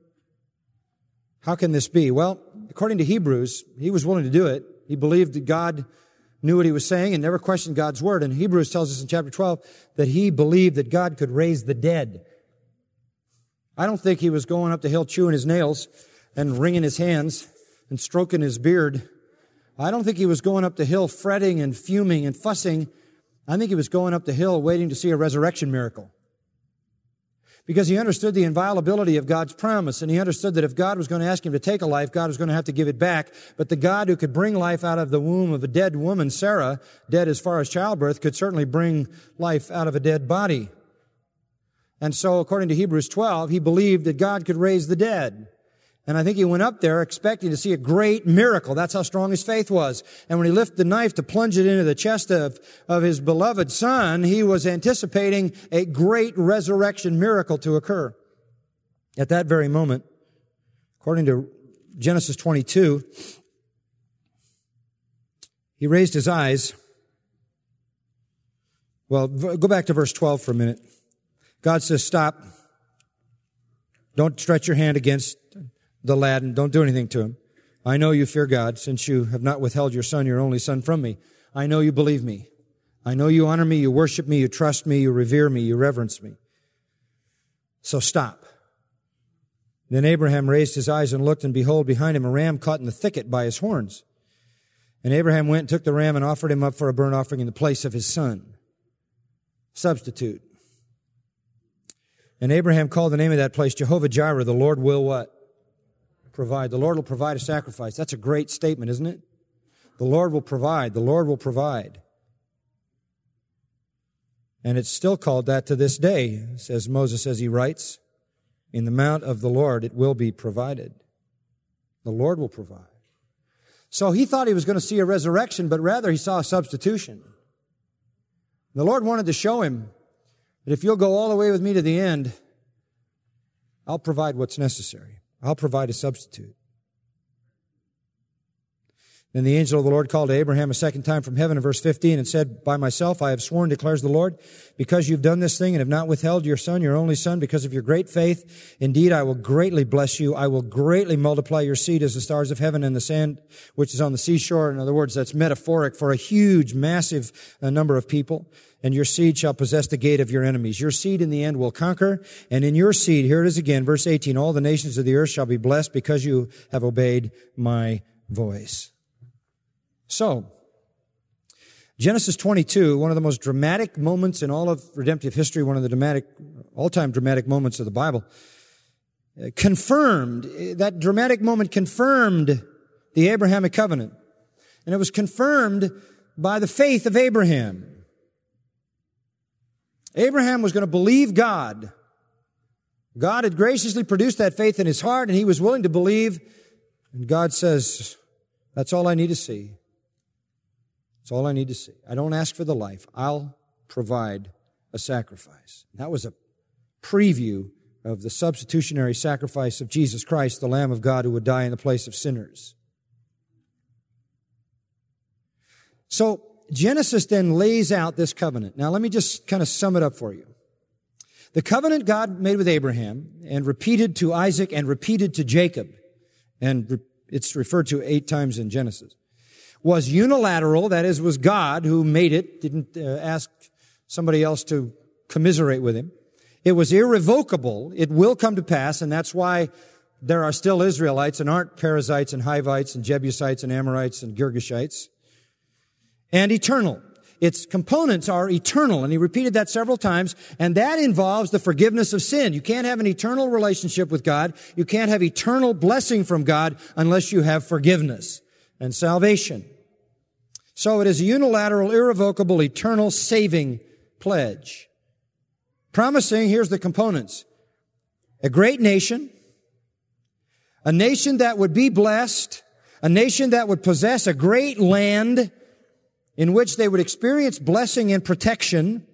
How can this be? Well, according to Hebrews, he was willing to do it. He believed that God knew what he was saying and never questioned God's word. And Hebrews tells us in chapter 12 that he believed that God could raise the dead. I don't think he was going up the hill chewing his nails and wringing his hands and stroking his beard. I don't think he was going up the hill fretting and fuming and fussing. I think he was going up the hill waiting to see a resurrection miracle because he understood the inviolability of God's promise and he understood that if God was going to ask him to take a life, God was going to have to give it back. But the God who could bring life out of the womb of a dead woman, Sarah, dead as far as childbirth, could certainly bring life out of a dead body. And so, according to Hebrews 12, he believed that God could raise the dead. And I think he went up there expecting to see a great miracle. That's how strong his faith was. And when he lifted the knife to plunge it into the chest of, of his beloved son, he was anticipating a great resurrection miracle to occur. At that very moment, according to Genesis 22, he raised his eyes. Well, go back to verse 12 for a minute. God says, stop. Don't stretch your hand against the lad and don't do anything to him. I know you fear God since you have not withheld your son, your only son from me. I know you believe me. I know you honor me, you worship me, you trust me, you revere me, you reverence me. So stop. Then Abraham raised his eyes and looked, and behold, behind him a ram caught in the thicket by his horns. And Abraham went and took the ram and offered him up for a burnt offering in the place of his son. Substitute. And Abraham called the name of that place Jehovah Jireh, the Lord will what? Provide. The Lord will provide a sacrifice. That's a great statement, isn't it? The Lord will provide. The Lord will provide. And it's still called that to this day, says Moses as he writes. In the mount of the Lord it will be provided. The Lord will provide. So he thought he was going to see a resurrection, but rather he saw a substitution. The Lord wanted to show him that if you'll go all the way with me to the end, I'll provide what's necessary. I'll provide a substitute. Then the angel of the Lord called to Abraham a second time from heaven in verse 15 and said, By myself I have sworn, declares the Lord, because you've done this thing and have not withheld your son, your only son, because of your great faith. Indeed, I will greatly bless you. I will greatly multiply your seed as the stars of heaven and the sand which is on the seashore. In other words, that's metaphoric for a huge, massive uh, number of people. And your seed shall possess the gate of your enemies. Your seed in the end will conquer. And in your seed, here it is again, verse 18, all the nations of the earth shall be blessed because you have obeyed my voice. So, Genesis 22, one of the most dramatic moments in all of redemptive history, one of the dramatic, all-time dramatic moments of the Bible, uh, confirmed, that dramatic moment confirmed the Abrahamic covenant. And it was confirmed by the faith of Abraham. Abraham was going to believe God. God had graciously produced that faith in his heart and he was willing to believe. And God says, that's all I need to see. That's all I need to see. I don't ask for the life. I'll provide a sacrifice. That was a preview of the substitutionary sacrifice of Jesus Christ, the Lamb of God who would die in the place of sinners. So Genesis then lays out this covenant. Now let me just kind of sum it up for you. The covenant God made with Abraham and repeated to Isaac and repeated to Jacob, and it's referred to eight times in Genesis was unilateral, that is, was God who made it, didn't uh, ask somebody else to commiserate with him. It was irrevocable. It will come to pass, and that's why there are still Israelites and aren't Perizzites and Hivites and Jebusites and Amorites and Girgashites. And eternal. Its components are eternal, and he repeated that several times, and that involves the forgiveness of sin. You can't have an eternal relationship with God. You can't have eternal blessing from God unless you have forgiveness and salvation. So it is a unilateral, irrevocable, eternal saving pledge. Promising, here's the components. A great nation, a nation that would be blessed, a nation that would possess a great land in which they would experience blessing and protection,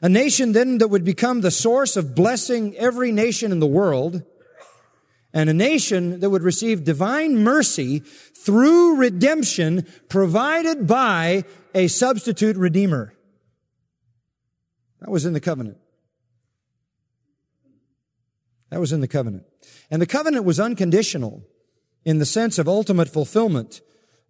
a nation then that would become the source of blessing every nation in the world, and a nation that would receive divine mercy through redemption provided by a substitute redeemer. That was in the covenant. That was in the covenant. And the covenant was unconditional in the sense of ultimate fulfillment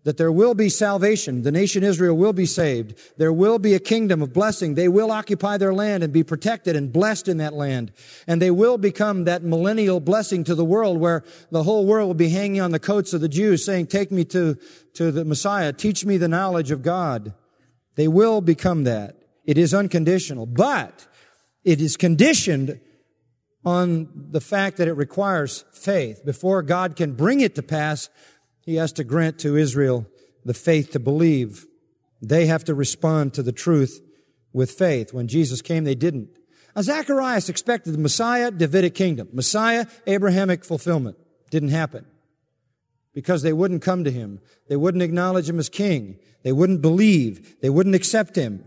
that there will be salvation. The nation Israel will be saved. There will be a kingdom of blessing. They will occupy their land and be protected and blessed in that land. And they will become that millennial blessing to the world where the whole world will be hanging on the coats of the Jews saying, take me to, to the Messiah. Teach me the knowledge of God. They will become that. It is unconditional, but it is conditioned on the fact that it requires faith. Before God can bring it to pass, he has to grant to Israel the faith to believe. They have to respond to the truth with faith. When Jesus came, they didn't. Now, Zacharias expected the Messiah, Davidic kingdom. Messiah, Abrahamic fulfillment. Didn't happen. Because they wouldn't come to him. They wouldn't acknowledge him as king. They wouldn't believe. They wouldn't accept him.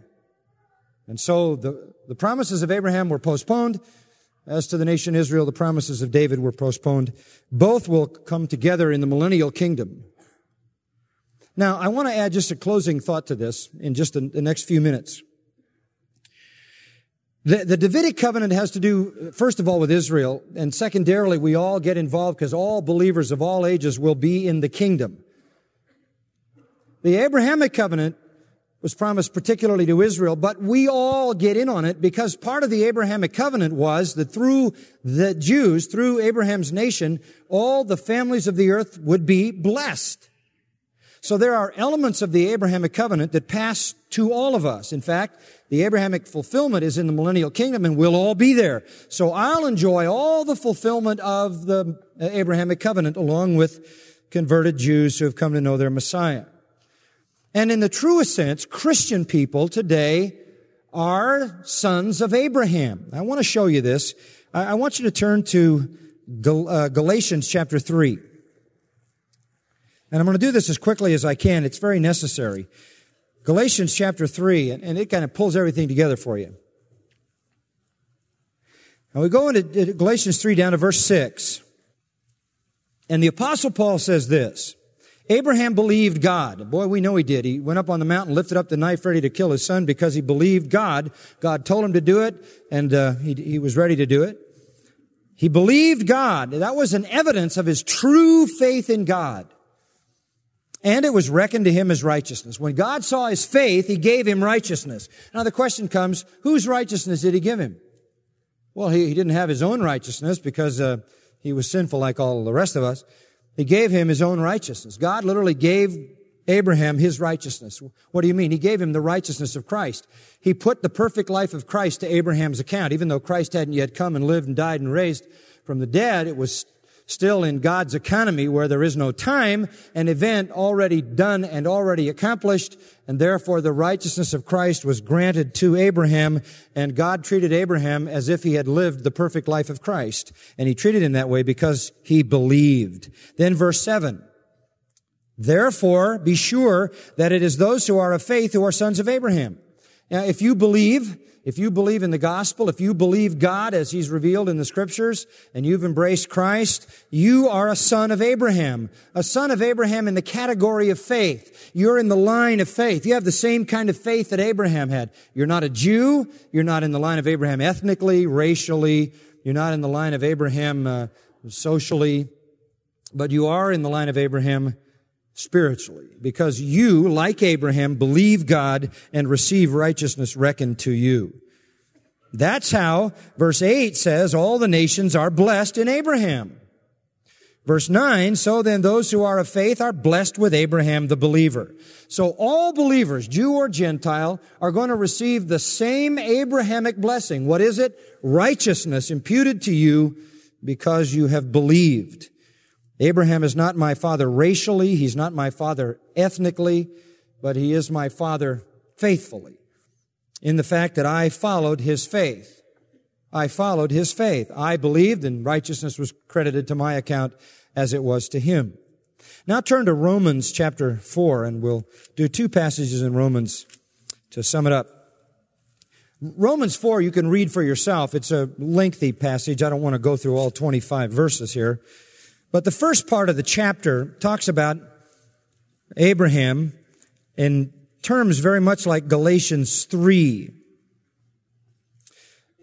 And so the, the promises of Abraham were postponed. As to the nation Israel, the promises of David were postponed. Both will come together in the millennial kingdom. Now, I want to add just a closing thought to this in just the, next few minutes. The, the, Davidic covenant has to do, first of all, with Israel, and secondarily, we all get involved because all believers of all ages will be in the kingdom. The Abrahamic covenant was promised particularly to Israel, but we all get in on it because part of the Abrahamic covenant was that through the Jews, through Abraham's nation, all the families of the earth would be blessed. So there are elements of the Abrahamic covenant that pass to all of us. In fact, the Abrahamic fulfillment is in the millennial kingdom and we'll all be there. So I'll enjoy all the fulfillment of the Abrahamic covenant along with converted Jews who have come to know their Messiah. And in the truest sense, Christian people today are sons of Abraham. I want to show you this. I want you to turn to uh, Galatians chapter 3. And I'm going to do this as quickly as I can. It's very necessary. Galatians chapter 3, and it kind of pulls everything together for you. And we go into Galatians 3 down to verse 6. And the apostle Paul says this, Abraham believed God. Boy, we know he did. He went up on the mountain, lifted up the knife ready to kill his son because he believed God. God told him to do it, and uh, he, he was ready to do it. He believed God. That was an evidence of his true faith in God. And it was reckoned to him as righteousness. When God saw his faith, he gave him righteousness. Now the question comes, whose righteousness did he give him? Well, he, he didn't have his own righteousness because uh, he was sinful like all the rest of us. He gave him his own righteousness. God literally gave Abraham his righteousness. What do you mean? He gave him the righteousness of Christ. He put the perfect life of Christ to Abraham's account. Even though Christ hadn't yet come and lived and died and raised from the dead, it was still in God's economy where there is no time, an event already done and already accomplished, and therefore the righteousness of Christ was granted to Abraham, and God treated Abraham as if he had lived the perfect life of Christ. And he treated him that way because he believed. Then verse 7. Therefore, be sure that it is those who are of faith who are sons of Abraham. Now, if you believe, if you believe in the gospel, if you believe God as he's revealed in the scriptures, and you've embraced Christ, you are a son of Abraham. A son of Abraham in the category of faith. You're in the line of faith. You have the same kind of faith that Abraham had. You're not a Jew. You're not in the line of Abraham ethnically, racially. You're not in the line of Abraham uh, socially. But you are in the line of Abraham spiritually because you, like Abraham, believe God and receive righteousness reckoned to you. That's how verse 8 says all the nations are blessed in Abraham. Verse 9, so then those who are of faith are blessed with Abraham the believer. So all believers, Jew or Gentile, are going to receive the same Abrahamic blessing. What is it? Righteousness imputed to you because you have believed. Abraham is not my father racially, he's not my father ethnically, but he is my father faithfully in the fact that I followed his faith. I followed his faith. I believed and righteousness was credited to my account as it was to him. Now turn to Romans chapter 4 and we'll do two passages in Romans to sum it up. Romans 4 you can read for yourself. It's a lengthy passage. I don't want to go through all 25 verses here. But the first part of the chapter talks about Abraham in terms very much like Galatians 3.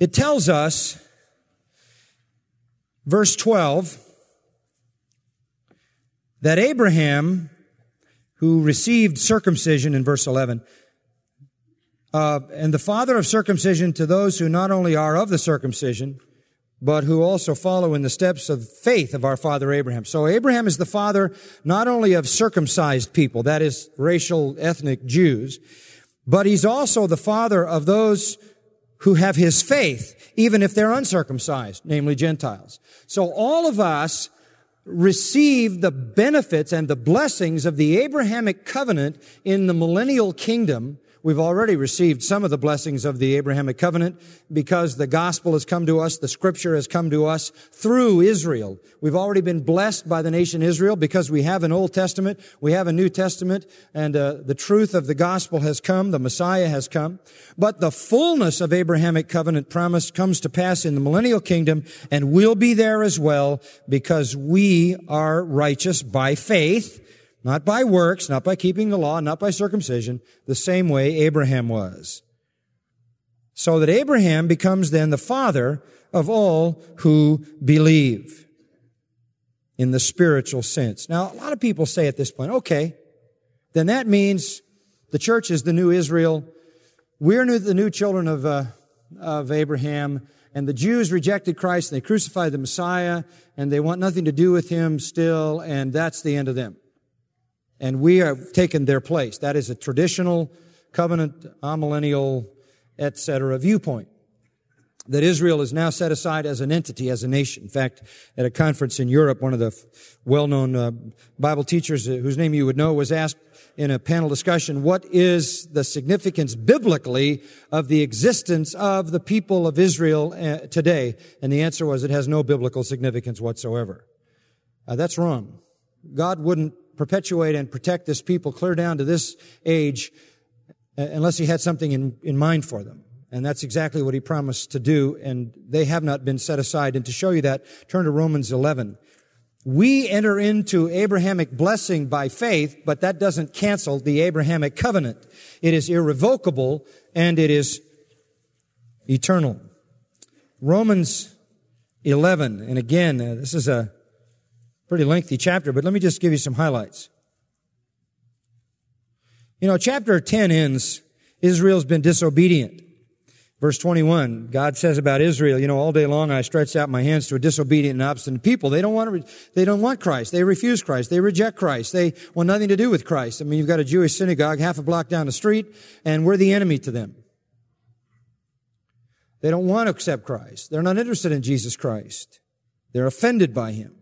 It tells us, verse 12, that Abraham, who received circumcision in verse 11, uh, and the father of circumcision to those who not only are of the circumcision, but who also follow in the steps of faith of our father Abraham. So Abraham is the father not only of circumcised people, that is racial, ethnic Jews, but he's also the father of those who have his faith, even if they're uncircumcised, namely Gentiles. So all of us receive the benefits and the blessings of the Abrahamic covenant in the millennial kingdom We've already received some of the blessings of the Abrahamic covenant because the gospel has come to us, the scripture has come to us through Israel. We've already been blessed by the nation Israel because we have an Old Testament, we have a New Testament, and uh, the truth of the gospel has come, the Messiah has come. But the fullness of Abrahamic covenant promise comes to pass in the millennial kingdom and we'll be there as well because we are righteous by faith not by works, not by keeping the law, not by circumcision, the same way Abraham was. So that Abraham becomes then the father of all who believe in the spiritual sense. Now, a lot of people say at this point, okay, then that means the church is the new Israel. We're the new children of, uh, of Abraham. And the Jews rejected Christ and they crucified the Messiah and they want nothing to do with him still. And that's the end of them and we have taken their place. That is a traditional covenant, amillennial, etc. viewpoint. That Israel is now set aside as an entity, as a nation. In fact, at a conference in Europe, one of the well-known uh, Bible teachers, uh, whose name you would know, was asked in a panel discussion, what is the significance biblically of the existence of the people of Israel uh, today? And the answer was, it has no biblical significance whatsoever. Uh, that's wrong. God wouldn't perpetuate and protect this people clear down to this age uh, unless he had something in, in mind for them. And that's exactly what he promised to do, and they have not been set aside. And to show you that, turn to Romans 11. We enter into Abrahamic blessing by faith, but that doesn't cancel the Abrahamic covenant. It is irrevocable and it is eternal. Romans 11, and again, uh, this is a pretty lengthy chapter, but let me just give you some highlights. You know, chapter 10 ends, Israel's been disobedient. Verse 21, God says about Israel, you know, all day long I stretched out my hands to a disobedient and obstinate people. They don't want to, they don't want Christ. They refuse Christ. They reject Christ. They want nothing to do with Christ. I mean, you've got a Jewish synagogue half a block down the street and we're the enemy to them. They don't want to accept Christ. They're not interested in Jesus Christ. They're offended by him.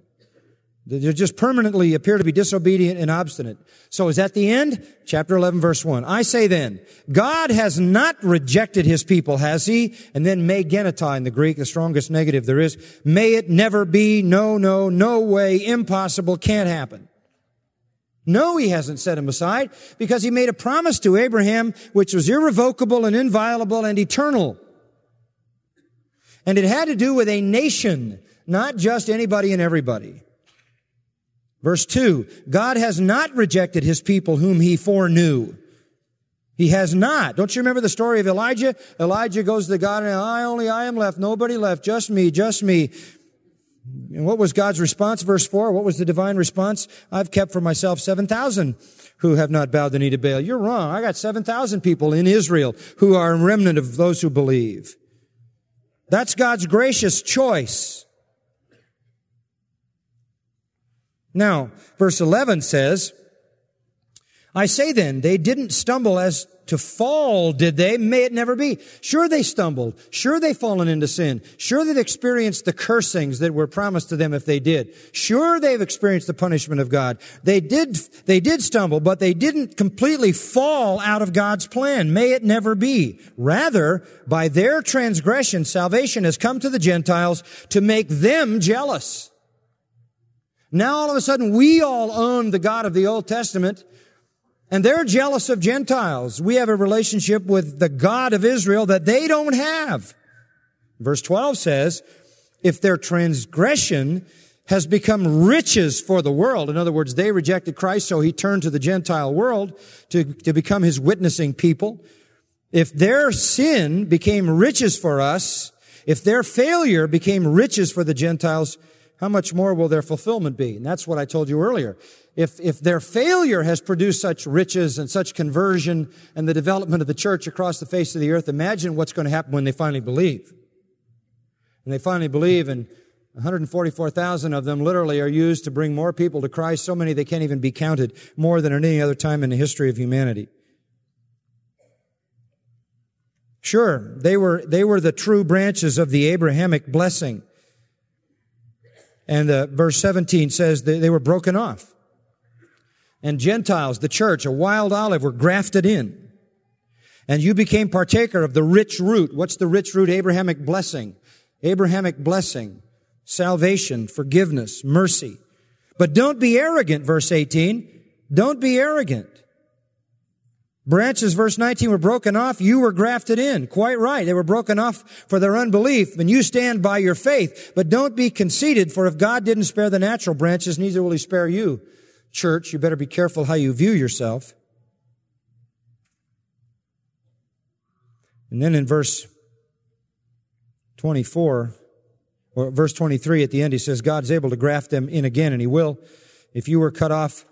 They just permanently appear to be disobedient and obstinate. So is that the end? Chapter 11 verse 1. I say then, God has not rejected his people, has he? And then may genoito in the Greek, the strongest negative there is. May it never be. No, no, no way. Impossible. Can't happen. No, he hasn't set him aside because he made a promise to Abraham which was irrevocable and inviolable and eternal. And it had to do with a nation, not just anybody and everybody. Verse 2, God has not rejected his people whom he foreknew. He has not. Don't you remember the story of Elijah? Elijah goes to God and I only I am left, nobody left, just me, just me. And what was God's response? Verse 4, what was the divine response? I've kept for myself 7,000 who have not bowed the knee to Baal. You're wrong. I got 7,000 people in Israel who are a remnant of those who believe. That's God's gracious choice. Now, verse 11 says, I say then, they didn't stumble as to fall, did they? May it never be. Sure they stumbled. Sure they've fallen into sin. Sure they've experienced the cursings that were promised to them if they did. Sure they've experienced the punishment of God. They did, they did stumble, but they didn't completely fall out of God's plan. May it never be. Rather, by their transgression, salvation has come to the Gentiles to make them jealous. Now all of a sudden we all own the God of the Old Testament and they're jealous of Gentiles. We have a relationship with the God of Israel that they don't have. Verse 12 says, if their transgression has become riches for the world. In other words, they rejected Christ, so he turned to the Gentile world to, to become his witnessing people. If their sin became riches for us, if their failure became riches for the Gentiles, how much more will their fulfillment be? And that's what I told you earlier. If, if their failure has produced such riches and such conversion and the development of the church across the face of the earth, imagine what's going to happen when they finally believe. And they finally believe and 144,000 of them literally are used to bring more people to Christ, so many they can't even be counted, more than at any other time in the history of humanity. Sure, they were, they were the true branches of the Abrahamic blessing. And uh, verse 17 says they, they were broken off. And Gentiles, the church, a wild olive, were grafted in. And you became partaker of the rich root. What's the rich root? Abrahamic blessing. Abrahamic blessing. Salvation, forgiveness, mercy. But don't be arrogant, verse 18. Don't be arrogant. Branches, verse 19, were broken off. You were grafted in. Quite right. They were broken off for their unbelief, and you stand by your faith. But don't be conceited, for if God didn't spare the natural branches, neither will he spare you. Church, you better be careful how you view yourself. And then in verse 24, or verse 23 at the end, he says, God's able to graft them in again, and he will. If you were cut off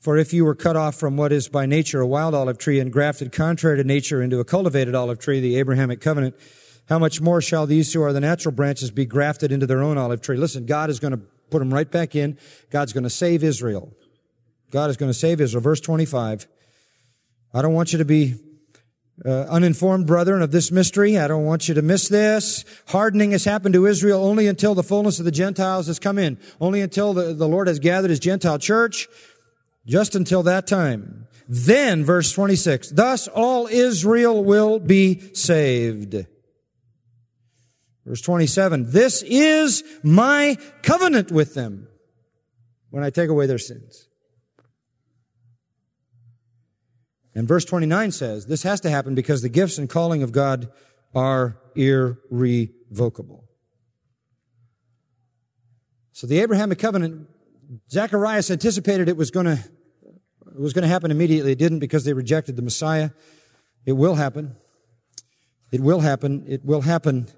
for if you were cut off from what is by nature a wild olive tree and grafted contrary to nature into a cultivated olive tree, the Abrahamic covenant, how much more shall these who are the natural branches be grafted into their own olive tree? Listen, God is going to put them right back in. God's going to save Israel. God is going to save Israel. Verse 25. I don't want you to be uh, uninformed brethren of this mystery. I don't want you to miss this. Hardening has happened to Israel only until the fullness of the Gentiles has come in. Only until the, the Lord has gathered his Gentile church. Just until that time. Then, verse 26, thus all Israel will be saved. Verse 27, this is my covenant with them when I take away their sins. And verse 29 says, this has to happen because the gifts and calling of God are irrevocable. So the Abrahamic covenant Zacharias anticipated it was going to it was going to happen immediately. It didn't because they rejected the Messiah. It will happen. It will happen. It will happen.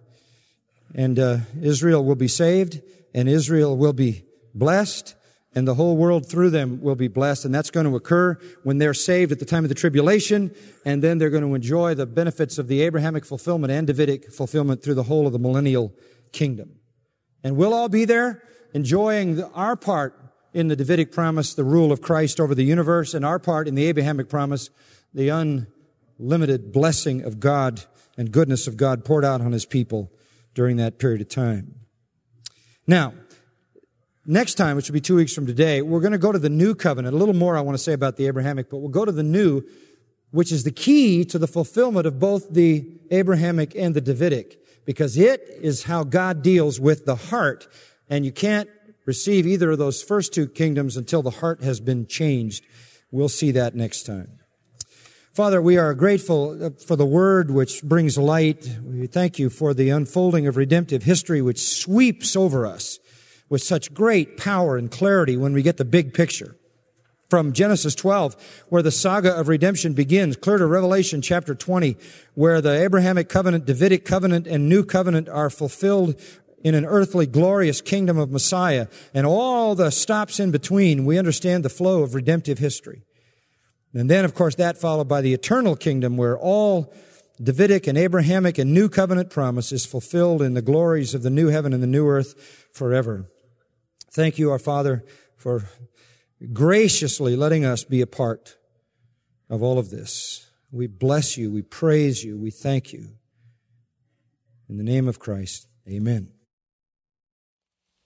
And uh, Israel will be saved, and Israel will be blessed, and the whole world through them will be blessed. And that's going to occur when they're saved at the time of the tribulation, and then they're going to enjoy the benefits of the Abrahamic fulfillment and Davidic fulfillment through the whole of the millennial kingdom. And we'll all be there enjoying the, our part in the Davidic promise, the rule of Christ over the universe, and our part in the Abrahamic promise, the unlimited blessing of God and goodness of God poured out on his people during that period of time. Now, next time, which will be two weeks from today, we're going to go to the new covenant. A little more I want to say about the Abrahamic, but we'll go to the new, which is the key to the fulfillment of both the Abrahamic and the Davidic, because it is how God deals with the heart, and you can't receive either of those first two kingdoms until the heart has been changed. We'll see that next time. Father, we are grateful for the word which brings light. We thank you for the unfolding of redemptive history which sweeps over us with such great power and clarity when we get the big picture. From Genesis 12, where the saga of redemption begins, clear to Revelation chapter 20, where the Abrahamic covenant, Davidic covenant, and new covenant are fulfilled in an earthly glorious kingdom of Messiah, and all the stops in between, we understand the flow of redemptive history. And then, of course, that followed by the eternal kingdom where all Davidic and Abrahamic and new covenant promises fulfilled in the glories of the new heaven and the new earth forever. Thank you, our Father, for graciously letting us be a part of all of this. We bless you. We praise you. We thank you. In the name of Christ, amen.